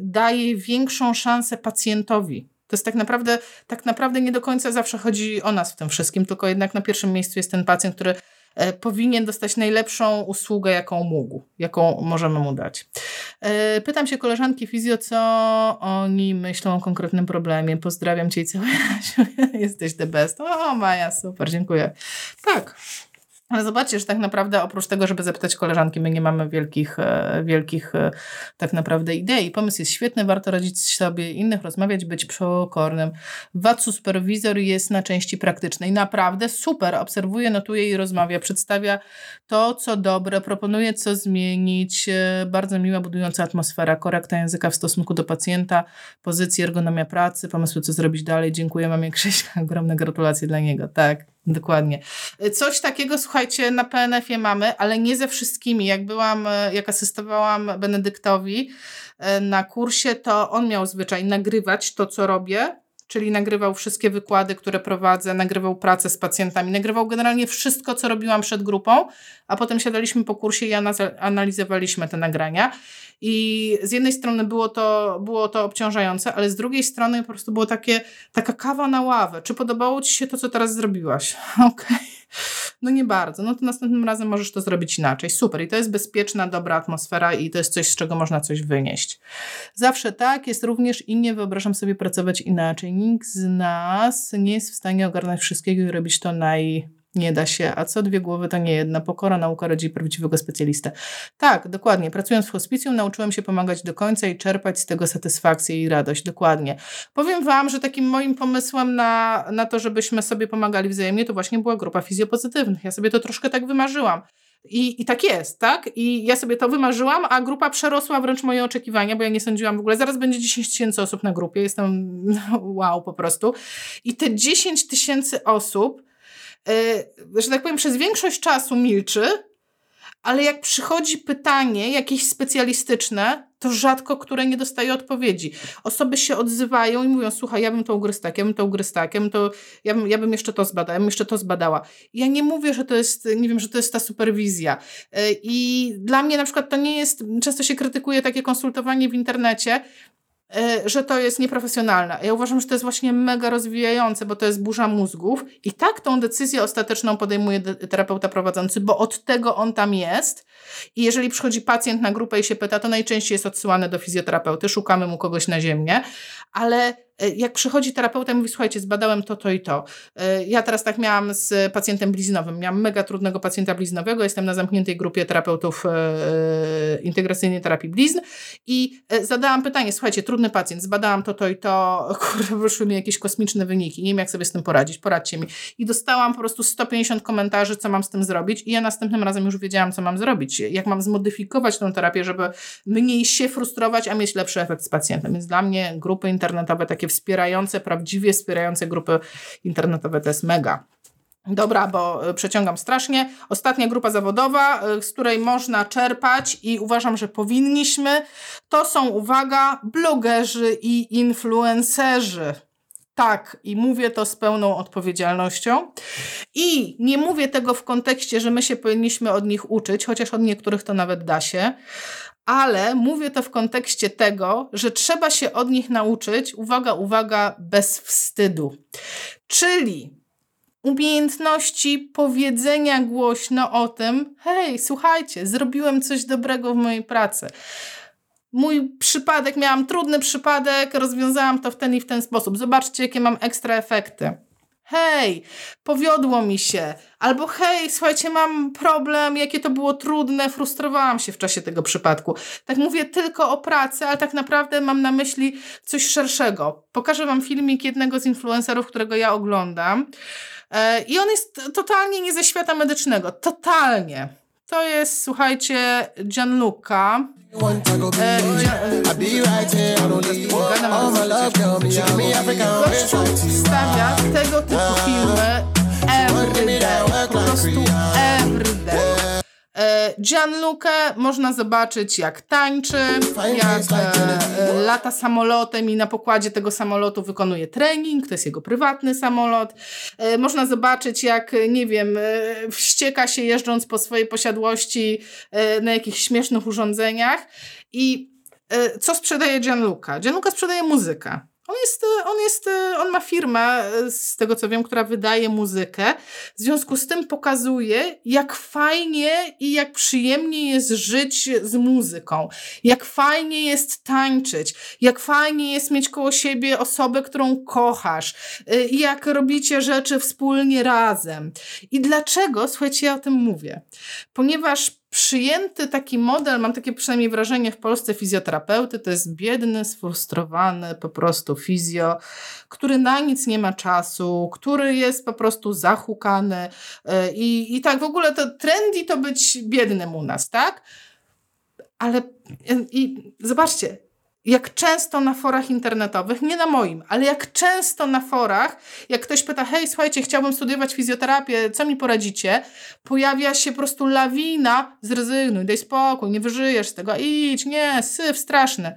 daje większą szansę pacjentowi. To jest tak naprawdę, tak naprawdę nie do końca zawsze chodzi o nas w tym wszystkim, tylko jednak na pierwszym miejscu jest ten pacjent, który E, powinien dostać najlepszą usługę, jaką mógł, jaką możemy mu dać. E, pytam się koleżanki fizjo, co oni myślą o konkretnym problemie. Pozdrawiam Cię i całe [laughs] Jesteś the best. O, Maja, super, dziękuję. Tak, ale zobaczcie, że tak naprawdę oprócz tego, żeby zapytać koleżanki, my nie mamy wielkich, e, wielkich e, tak naprawdę idei. Pomysł jest świetny, warto radzić sobie innych, rozmawiać, być pokornym. VAT superwizor jest na części praktycznej. Naprawdę super, obserwuje, notuje i rozmawia, przedstawia to, co dobre, proponuje, co zmienić. E, bardzo miła, budująca atmosfera, korekta języka w stosunku do pacjenta, pozycji, ergonomia pracy, pomysły, co zrobić dalej. Dziękuję mamie Krzyśka, [laughs] ogromne gratulacje dla niego. Tak. Dokładnie. Coś takiego, słuchajcie, na PNF-ie mamy, ale nie ze wszystkimi. Jak byłam, jak asystowałam Benedyktowi e, na kursie, to on miał zwyczaj nagrywać to, co robię, czyli nagrywał wszystkie wykłady, które prowadzę, nagrywał pracę z pacjentami, nagrywał generalnie wszystko, co robiłam przed grupą, a potem siadaliśmy po kursie i analizowaliśmy te nagrania. I z jednej strony było to, było to obciążające, ale z drugiej strony po prostu było takie, taka kawa na ławę. Czy podobało Ci się to, co teraz zrobiłaś? [laughs] Okej. Okay. No nie bardzo. No to następnym razem możesz to zrobić inaczej. Super. I to jest bezpieczna, dobra atmosfera i to jest coś, z czego można coś wynieść. Zawsze tak jest również i nie wyobrażam sobie pracować inaczej. Nikt z nas nie jest w stanie ogarnąć wszystkiego i robić to naj nie da się, a co dwie głowy to nie jedna. Pokora nauka rodzi prawdziwego specjalistę. Tak, dokładnie. Pracując w hospicjum nauczyłem się pomagać do końca i czerpać z tego satysfakcję i radość. Dokładnie. Powiem Wam, że takim moim pomysłem na, na to, żebyśmy sobie pomagali wzajemnie, to właśnie była grupa fizjopozytywnych. Ja sobie to troszkę tak wymarzyłam. I, I tak jest, tak? I ja sobie to wymarzyłam, a grupa przerosła wręcz moje oczekiwania, bo ja nie sądziłam w ogóle, zaraz będzie 10 tysięcy osób na grupie, jestem [laughs] wow po prostu. I te 10 tysięcy osób że tak powiem, przez większość czasu milczy, ale jak przychodzi pytanie jakieś specjalistyczne, to rzadko które nie dostaje odpowiedzi. Osoby się odzywają i mówią, słuchaj, ja bym to ugryzł tak, ja bym to ugryzł tak, ja bym, to, ja bym, ja bym jeszcze to zbadał, ja bym jeszcze to zbadała. ja nie mówię, że to jest, nie wiem, że to jest ta superwizja. E, I dla mnie na przykład to nie jest, często się krytykuje takie konsultowanie w internecie, E, że to jest nieprofesjonalne. Ja uważam, że to jest właśnie mega rozwijające, bo to jest burza mózgów i tak tą decyzję ostateczną podejmuje terapeuta prowadzący, bo od tego on tam jest i jeżeli przychodzi pacjent na grupę i się pyta, to najczęściej jest odsyłany do fizjoterapeuty, szukamy mu kogoś na ziemię, ale E, jak przychodzi terapeuta i mówi, słuchajcie, zbadałem to, to i to. E, ja teraz tak miałam z pacjentem bliznowym. Miałam mega trudnego pacjenta bliznowego. Jestem na zamkniętej grupie terapeutów e, integracyjnej terapii blizn i zadałam pytanie, słuchajcie, trudny pacjent, zbadałam to, to i to, [laughs] kurde, wyszły mi jakieś kosmiczne wyniki. Nie wiem, jak sobie z tym poradzić, poradźcie mi. I dostałam po prostu 150 komentarzy, co mam z tym zrobić i ja następnym razem już wiedziałam, co mam zrobić. Jak mam zmodyfikować tą terapię, żeby mniej się frustrować, a mieć lepszy efekt z pacjentem. Więc dla mnie grupy internetowe takie wspierające, prawdziwie wspierające grupy internetowe to jest mega. Dobra, bo e, przeciągam strasznie. Ostatnia grupa zawodowa, e, z której można czerpać i uważam, że powinniśmy, to są, uwaga, blogerzy i influencerzy. Tak, i mówię to z pełną odpowiedzialnością. I nie mówię tego w kontekście, że my się powinniśmy od nich uczyć, chociaż od niektórych to nawet da się, ale mówię to w kontekście tego, że trzeba się od nich nauczyć, uwaga, uwaga, bez wstydu. Czyli umiejętności powiedzenia głośno o tym: hej, słuchajcie, zrobiłem coś dobrego w mojej pracy. Mój przypadek, miałam trudny przypadek, rozwiązałam to w ten i w ten sposób. Zobaczcie, jakie mam ekstra efekty hej, powiodło mi się, albo hej, słuchajcie, mam problem, jakie to było trudne, frustrowałam się w czasie tego przypadku. Tak mówię tylko o pracy, ale tak naprawdę mam na myśli coś szerszego. Pokażę Wam filmik jednego z influencerów, którego ja oglądam. E, I on jest totalnie nie ze świata medycznego. Totalnie. To jest, słuchajcie, Gianluca. E, stawia tego typu filmy everyday. Po prostu everyday. E, Gianluca można zobaczyć jak tańczy, jak e, lata samolotem i na pokładzie tego samolotu wykonuje trening, to jest jego prywatny samolot. E, można zobaczyć jak, nie wiem, wścieka się jeżdżąc po swojej posiadłości na jakichś śmiesznych urządzeniach. I co sprzedaje Gianluca? Gianluca sprzedaje muzykę. On jest, on jest, on ma firmę, z tego co wiem, która wydaje muzykę. W związku z tym pokazuje, jak fajnie i jak przyjemnie jest żyć z muzyką. Jak fajnie jest tańczyć. Jak fajnie jest mieć koło siebie osobę, którą kochasz. Jak robicie rzeczy wspólnie razem. I dlaczego, słuchajcie, ja o tym mówię? Ponieważ przyjęty taki model, mam takie przynajmniej wrażenie w Polsce fizjoterapeuty, to jest biedny, sfrustrowany po prostu fizjo, który na nic nie ma czasu, który jest po prostu zahukany e, i, i tak w ogóle to trendy to być biednym u nas, tak? Ale i zobaczcie, jak często na forach internetowych, nie na moim, ale jak często na forach, jak ktoś pyta, hej, słuchajcie, chciałbym studiować fizjoterapię, co mi poradzicie? Pojawia się po prostu lawina, zrezygnuj, daj spokój, nie wyżyjesz z tego, idź, nie, syf straszny.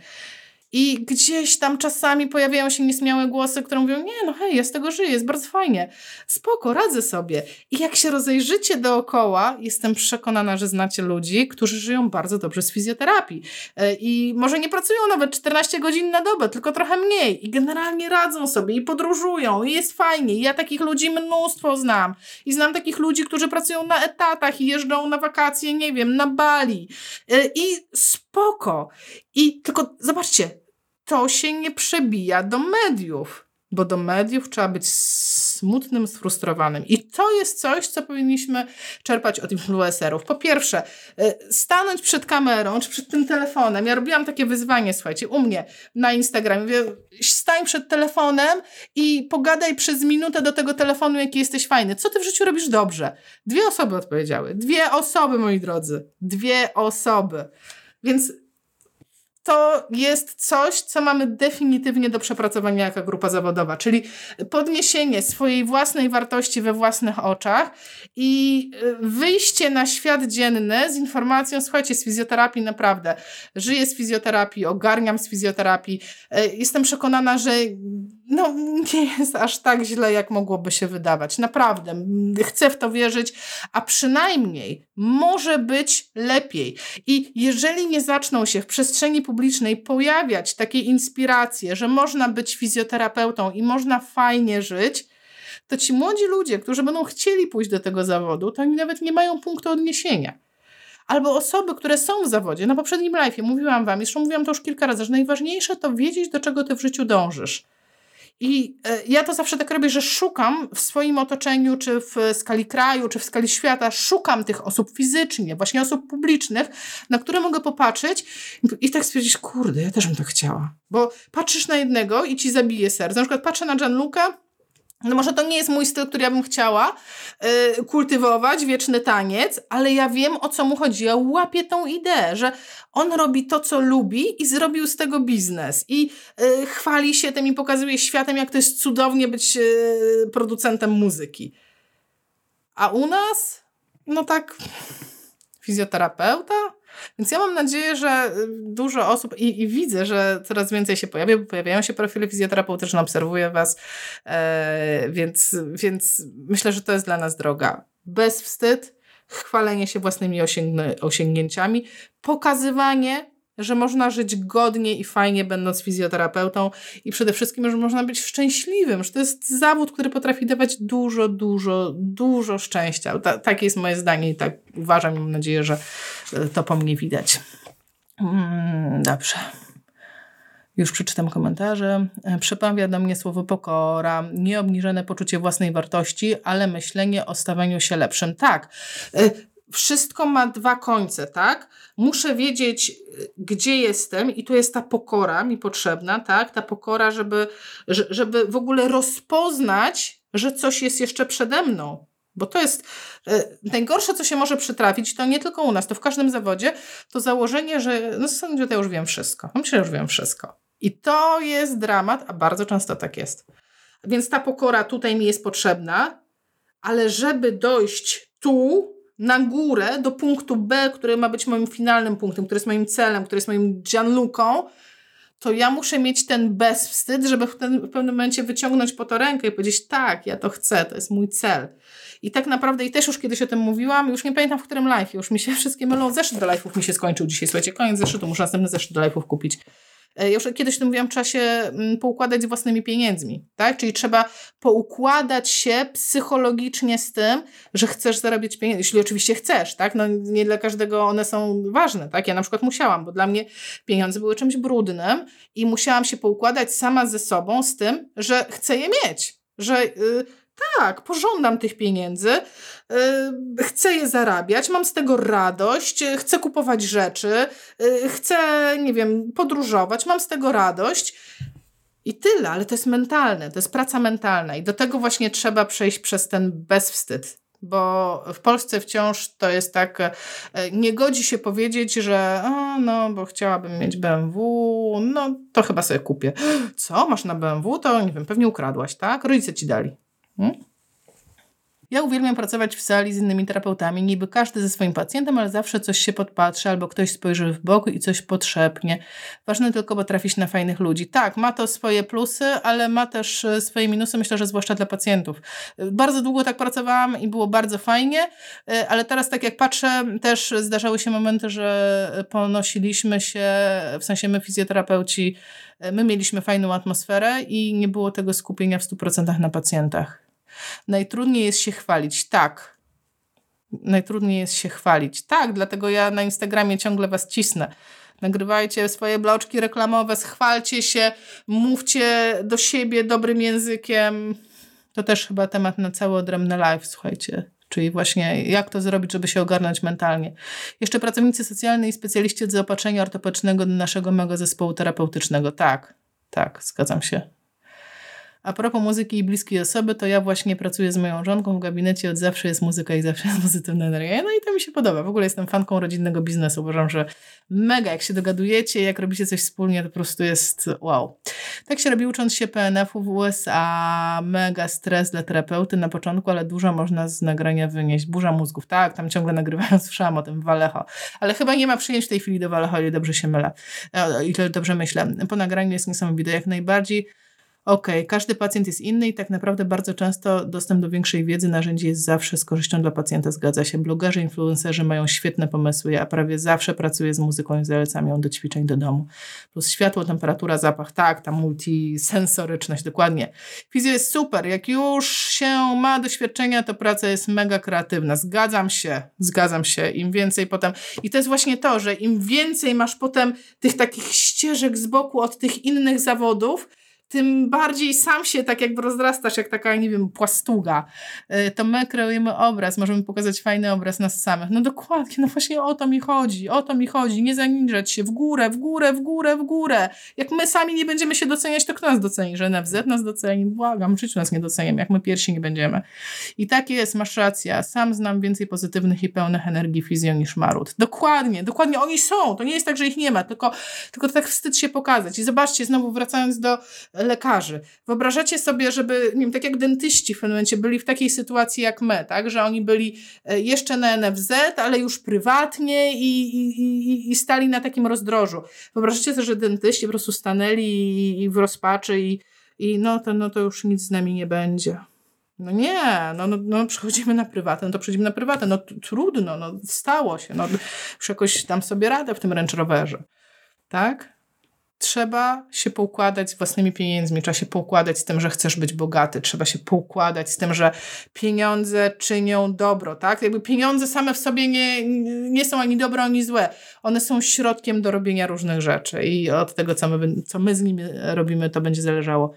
I gdzieś tam czasami pojawiają się niesmiałe głosy, które mówią, nie no hej, ja z tego żyję, jest bardzo fajnie, spoko, radzę sobie. I jak się rozejrzycie dookoła, jestem przekonana, że znacie ludzi, którzy żyją bardzo dobrze z fizjoterapii. E, I może nie pracują nawet 14 godzin na dobę, tylko trochę mniej. I generalnie radzą sobie i podróżują i jest fajnie. I ja takich ludzi mnóstwo znam. I znam takich ludzi, którzy pracują na etatach i jeżdżą na wakacje, nie wiem, na Bali. E, I spoko. I tylko zobaczcie, to się nie przebija do mediów, bo do mediów trzeba być smutnym, sfrustrowanym. I to jest coś, co powinniśmy czerpać od influencerów. Po pierwsze, y, stanąć przed kamerą czy przed tym telefonem. Ja robiłam takie wyzwanie, słuchajcie, u mnie na Instagramie. Mówię, stań przed telefonem i pogadaj przez minutę do tego telefonu, jaki jesteś fajny. Co ty w życiu robisz dobrze? Dwie osoby odpowiedziały. Dwie osoby, moi drodzy. Dwie osoby. Więc to jest coś, co mamy definitywnie do przepracowania jako grupa zawodowa, czyli podniesienie swojej własnej wartości we własnych oczach i y, wyjście na świat dzienny z informacją, słuchajcie, z fizjoterapii naprawdę, żyję z fizjoterapii, ogarniam z fizjoterapii. Y, jestem przekonana, że no, nie jest aż tak źle, jak mogłoby się wydawać. Naprawdę, chcę w to wierzyć, a przynajmniej może być lepiej. I jeżeli nie zaczną się w przestrzeni publicznej pojawiać takie inspiracje, że można być fizjoterapeutą i można fajnie żyć, to ci młodzi ludzie, którzy będą chcieli pójść do tego zawodu, to oni nawet nie mają punktu odniesienia. Albo osoby, które są w zawodzie. Na poprzednim live mówiłam wam, jeszcze mówiłam to już kilka razy, że najważniejsze to wiedzieć, do czego ty w życiu dążysz. I e, ja to zawsze tak robię, że szukam w swoim otoczeniu, czy w skali kraju, czy w skali świata, szukam tych osób fizycznie, właśnie osób publicznych, na które mogę popatrzeć i tak stwierdzić, kurde, ja też bym to chciała. Bo patrzysz na jednego i ci zabije serce. Na przykład patrzę na Gianluca, no może to nie jest mój styl, który ja bym chciała yy, kultywować, wieczny taniec, ale ja wiem o co mu chodzi. Ja łapię tą ideę, że on robi to, co lubi i zrobił z tego biznes. I yy, chwali się tym i pokazuje światem, jak to jest cudownie być yy, producentem muzyki. A u nas? No tak, fizjoterapeuta? Więc ja mam nadzieję, że y, dużo osób i, i widzę, że coraz więcej się pojawia, bo pojawiają się profile fizjoterapeutyczne, obserwuję Was, e, więc, więc myślę, że to jest dla nas droga. Bez wstyd, chwalenie się własnymi osiągnięciami, pokazywanie że można żyć godnie i fajnie będąc fizjoterapeutą i przede wszystkim, że można być szczęśliwym, że to jest zawód, który potrafi dawać dużo, dużo, dużo szczęścia. Ta, takie jest moje zdanie i tak uważam i mam nadzieję, że e, to po mnie widać. Mm, dobrze. Już przeczytam komentarze. E, przepawia do mnie słowo pokora, nieobniżone poczucie własnej wartości, ale myślenie o stawaniu się lepszym. Tak, e, wszystko ma dwa końce, tak? Muszę wiedzieć, y, gdzie jestem, i tu jest ta pokora mi potrzebna, tak? Ta pokora, żeby, żeby w ogóle rozpoznać, że coś jest jeszcze przede mną. Bo to jest y, najgorsze, co się może przytrafić, to nie tylko u nas, to w każdym zawodzie, to założenie, że no sądzę, że ja już wiem wszystko. Myślę, że już wiem wszystko. I to jest dramat, a bardzo często tak jest. Więc ta pokora tutaj mi jest potrzebna, ale żeby dojść tu, na górę do punktu B, który ma być moim finalnym punktem, który jest moim celem, który jest moim Gianluką, to ja muszę mieć ten bezwstyd, żeby w, ten, w pewnym momencie wyciągnąć po to rękę i powiedzieć tak, ja to chcę, to jest mój cel. I tak naprawdę, i też już kiedyś o tym mówiłam, już nie pamiętam w którym live, już mi się wszystkie mylą, zeszyt do live'ów mi się skończył dzisiaj, słuchajcie, koniec zeszytu, muszę następny zeszyt do live'ów kupić. E, ja już kiedyś to mówiłam, trzeba się mm, poukładać z własnymi pieniędzmi, tak? Czyli trzeba poukładać się psychologicznie z tym, że chcesz zarabiać pieniądze, jeśli oczywiście chcesz, tak? No nie dla każdego one są ważne, tak? Ja na przykład musiałam, bo dla mnie pieniądze były czymś brudnym i musiałam się poukładać sama ze sobą z tym, że chcę je mieć, że... Yy, tak, pożądam tych pieniędzy, yy, chcę je zarabiać, mam z tego radość, chcę kupować rzeczy, yy, chcę, nie wiem, podróżować, mam z tego radość. I tyle, ale to jest mentalne, to jest praca mentalna i do tego właśnie trzeba przejść przez ten bezwstyd. bo w Polsce wciąż to jest tak, e, nie godzi się powiedzieć, że a, no, bo chciałabym mieć BMW, no to chyba sobie kupię. [gasps] Co, masz na BMW? To nie wiem, pewnie ukradłaś, tak? Rodzice ci dali. Hmm? Ja uwielbiam pracować w sali z innymi terapeutami, niby każdy ze swoim pacjentem, ale zawsze coś się podpatrzy albo ktoś spojrzy w bok i coś potrzepnie. Ważne tylko potrafić na fajnych ludzi. Tak, ma to swoje plusy, ale ma też e, swoje minusy, myślę, że zwłaszcza dla pacjentów. E, bardzo długo tak pracowałam i było bardzo fajnie, e, ale teraz tak jak patrzę, też zdarzały się momenty, że ponosiliśmy się, w sensie my fizjoterapeuci, my mieliśmy fajną atmosferę i nie było tego skupienia w 100% na pacjentach. Najtrudniej jest się chwalić. Tak. Najtrudniej jest się chwalić. Tak, dlatego ja na Instagramie ciągle was cisnę. Nagrywajcie swoje bloczki reklamowe, schwalcie się, mówcie do siebie dobrym językiem. To też chyba temat na cały odrębny live, słuchajcie. Czyli właśnie jak to zrobić, żeby się ogarnąć mentalnie. Jeszcze pracownicy socjalni i specjaliści od zaopatrzenia ortopedycznego do naszego mego zespołu terapeutycznego. Tak, tak, zgadzam się. A propos muzyki i bliskiej osoby, to ja właśnie pracuję z moją żonką w gabinecie, od zawsze jest muzyka i zawsze jest [laughs] pozytywna energia. No i to mi się podoba. W ogóle jestem fanką rodzinnego biznesu. Uważam, że mega, jak się dogadujecie, jak robicie coś wspólnie, to po prostu jest wow. Tak się robi ucząc się PNF-u w USA. Mega stres dla terapeuty na początku, ale dużo można z nagrania wynieść. Burza mózgów, tak, tam ciągle nagrywają, [laughs] słyszałam o tym Walecho. Ale chyba nie ma przyjęć w tej chwili do Walecho, ile dobrze się mylę. E, ile dobrze myślę. Po nagraniu jest niesamowite, jak najbardziej. Okay, każdy pacjent jest inny i tak naprawdę bardzo często dostęp do większej wiedzy narzędzi jest zawsze z korzyścią dla pacjenta, zgadza się. Blogerzy, influencerzy mają świetne pomysły, ja prawie zawsze pracuję z muzyką i zalecam ją do ćwiczeń do domu. Plus światło, temperatura, zapach, tak, ta multisensoryczność, dokładnie. Fizjo jest super, jak już się ma doświadczenia, to praca jest mega kreatywna. Zgadzam się, zgadzam się. Im więcej potem, i to jest właśnie to, że im więcej masz potem tych takich ścieżek z boku od tych innych zawodów, tym bardziej sam się tak jakby rozrastasz, jak taka, nie wiem, płastuga. E, to my kreujemy obraz, możemy pokazać fajny obraz nas samych. No dokładnie, no właśnie o to mi chodzi, o to mi chodzi. Nie zaniżać się w górę, w górę, w górę, w górę. Jak my sami nie będziemy się doceniać, to kto nas doceni? Że NFZ nas doceni? Błagam, w życiu nas nie doceniam, jak my pierwsi nie będziemy. I tak jest, masz rację. Sam znam więcej pozytywnych i pełnych energii fizją niż Marut. Dokładnie, dokładnie oni są. To nie jest tak, że ich nie ma, tylko, tylko tak wstyd się pokazać. I zobaczcie, znowu wracając do lekarzy. Wyobrażacie sobie, żeby, nie wiem, tak jak dentyści w pewnym momencie byli w takiej sytuacji jak my, tak, że oni byli e, jeszcze na NFZ, ale już prywatnie i, i, i stali na takim rozdrożu. Wyobrażacie sobie, że dentyści po prostu stanęli i, i w rozpaczy i, i no, to, no to już nic z nami nie będzie. No nie, no, no, no przechodzimy na prywatne, no to przechodzimy na prywatne, no trudno, no stało się, no już jakoś tam sobie radę w tym Range Roverze, tak? Trzeba się poukładać z własnymi pieniędzmi, trzeba się poukładać z tym, że chcesz być bogaty, trzeba się poukładać z tym, że pieniądze czynią dobro, tak? Jakby pieniądze same w sobie nie, nie są ani dobre, ani złe. One są środkiem do robienia różnych rzeczy i od tego, co my, co my z nimi robimy, to będzie zależało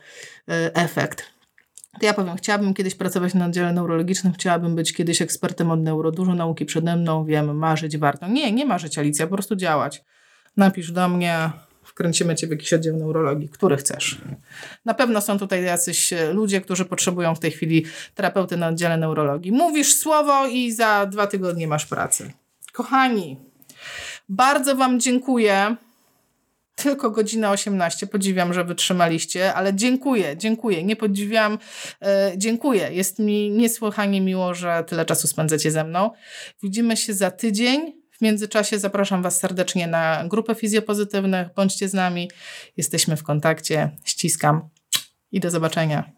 e, efekt. To ja powiem, chciałabym kiedyś pracować na oddziale neurologicznym, chciałabym być kiedyś ekspertem od neuro, dużo nauki przede mną, wiem, marzyć warto. Nie, nie marzyć Alicja, po prostu działać. Napisz do mnie, wkręcimy cię w jakiś oddział neurologii, który chcesz. Na pewno są tutaj jacyś e, ludzie, którzy potrzebują w tej chwili terapeuty na oddziale neurologii. Mówisz słowo i za dwa tygodnie masz pracę. Kochani, bardzo Wam dziękuję. Tylko godzina 18. Podziwiam, że wytrzymaliście, ale dziękuję, dziękuję. Nie podziwiam, e, dziękuję. Jest mi niesłychanie miło, że tyle czasu spędzacie ze mną. Widzimy się za tydzień. W międzyczasie zapraszam Was serdecznie na grupę fizjopozytywnych. Bądźcie z nami. Jesteśmy w kontakcie. Ściskam i do zobaczenia.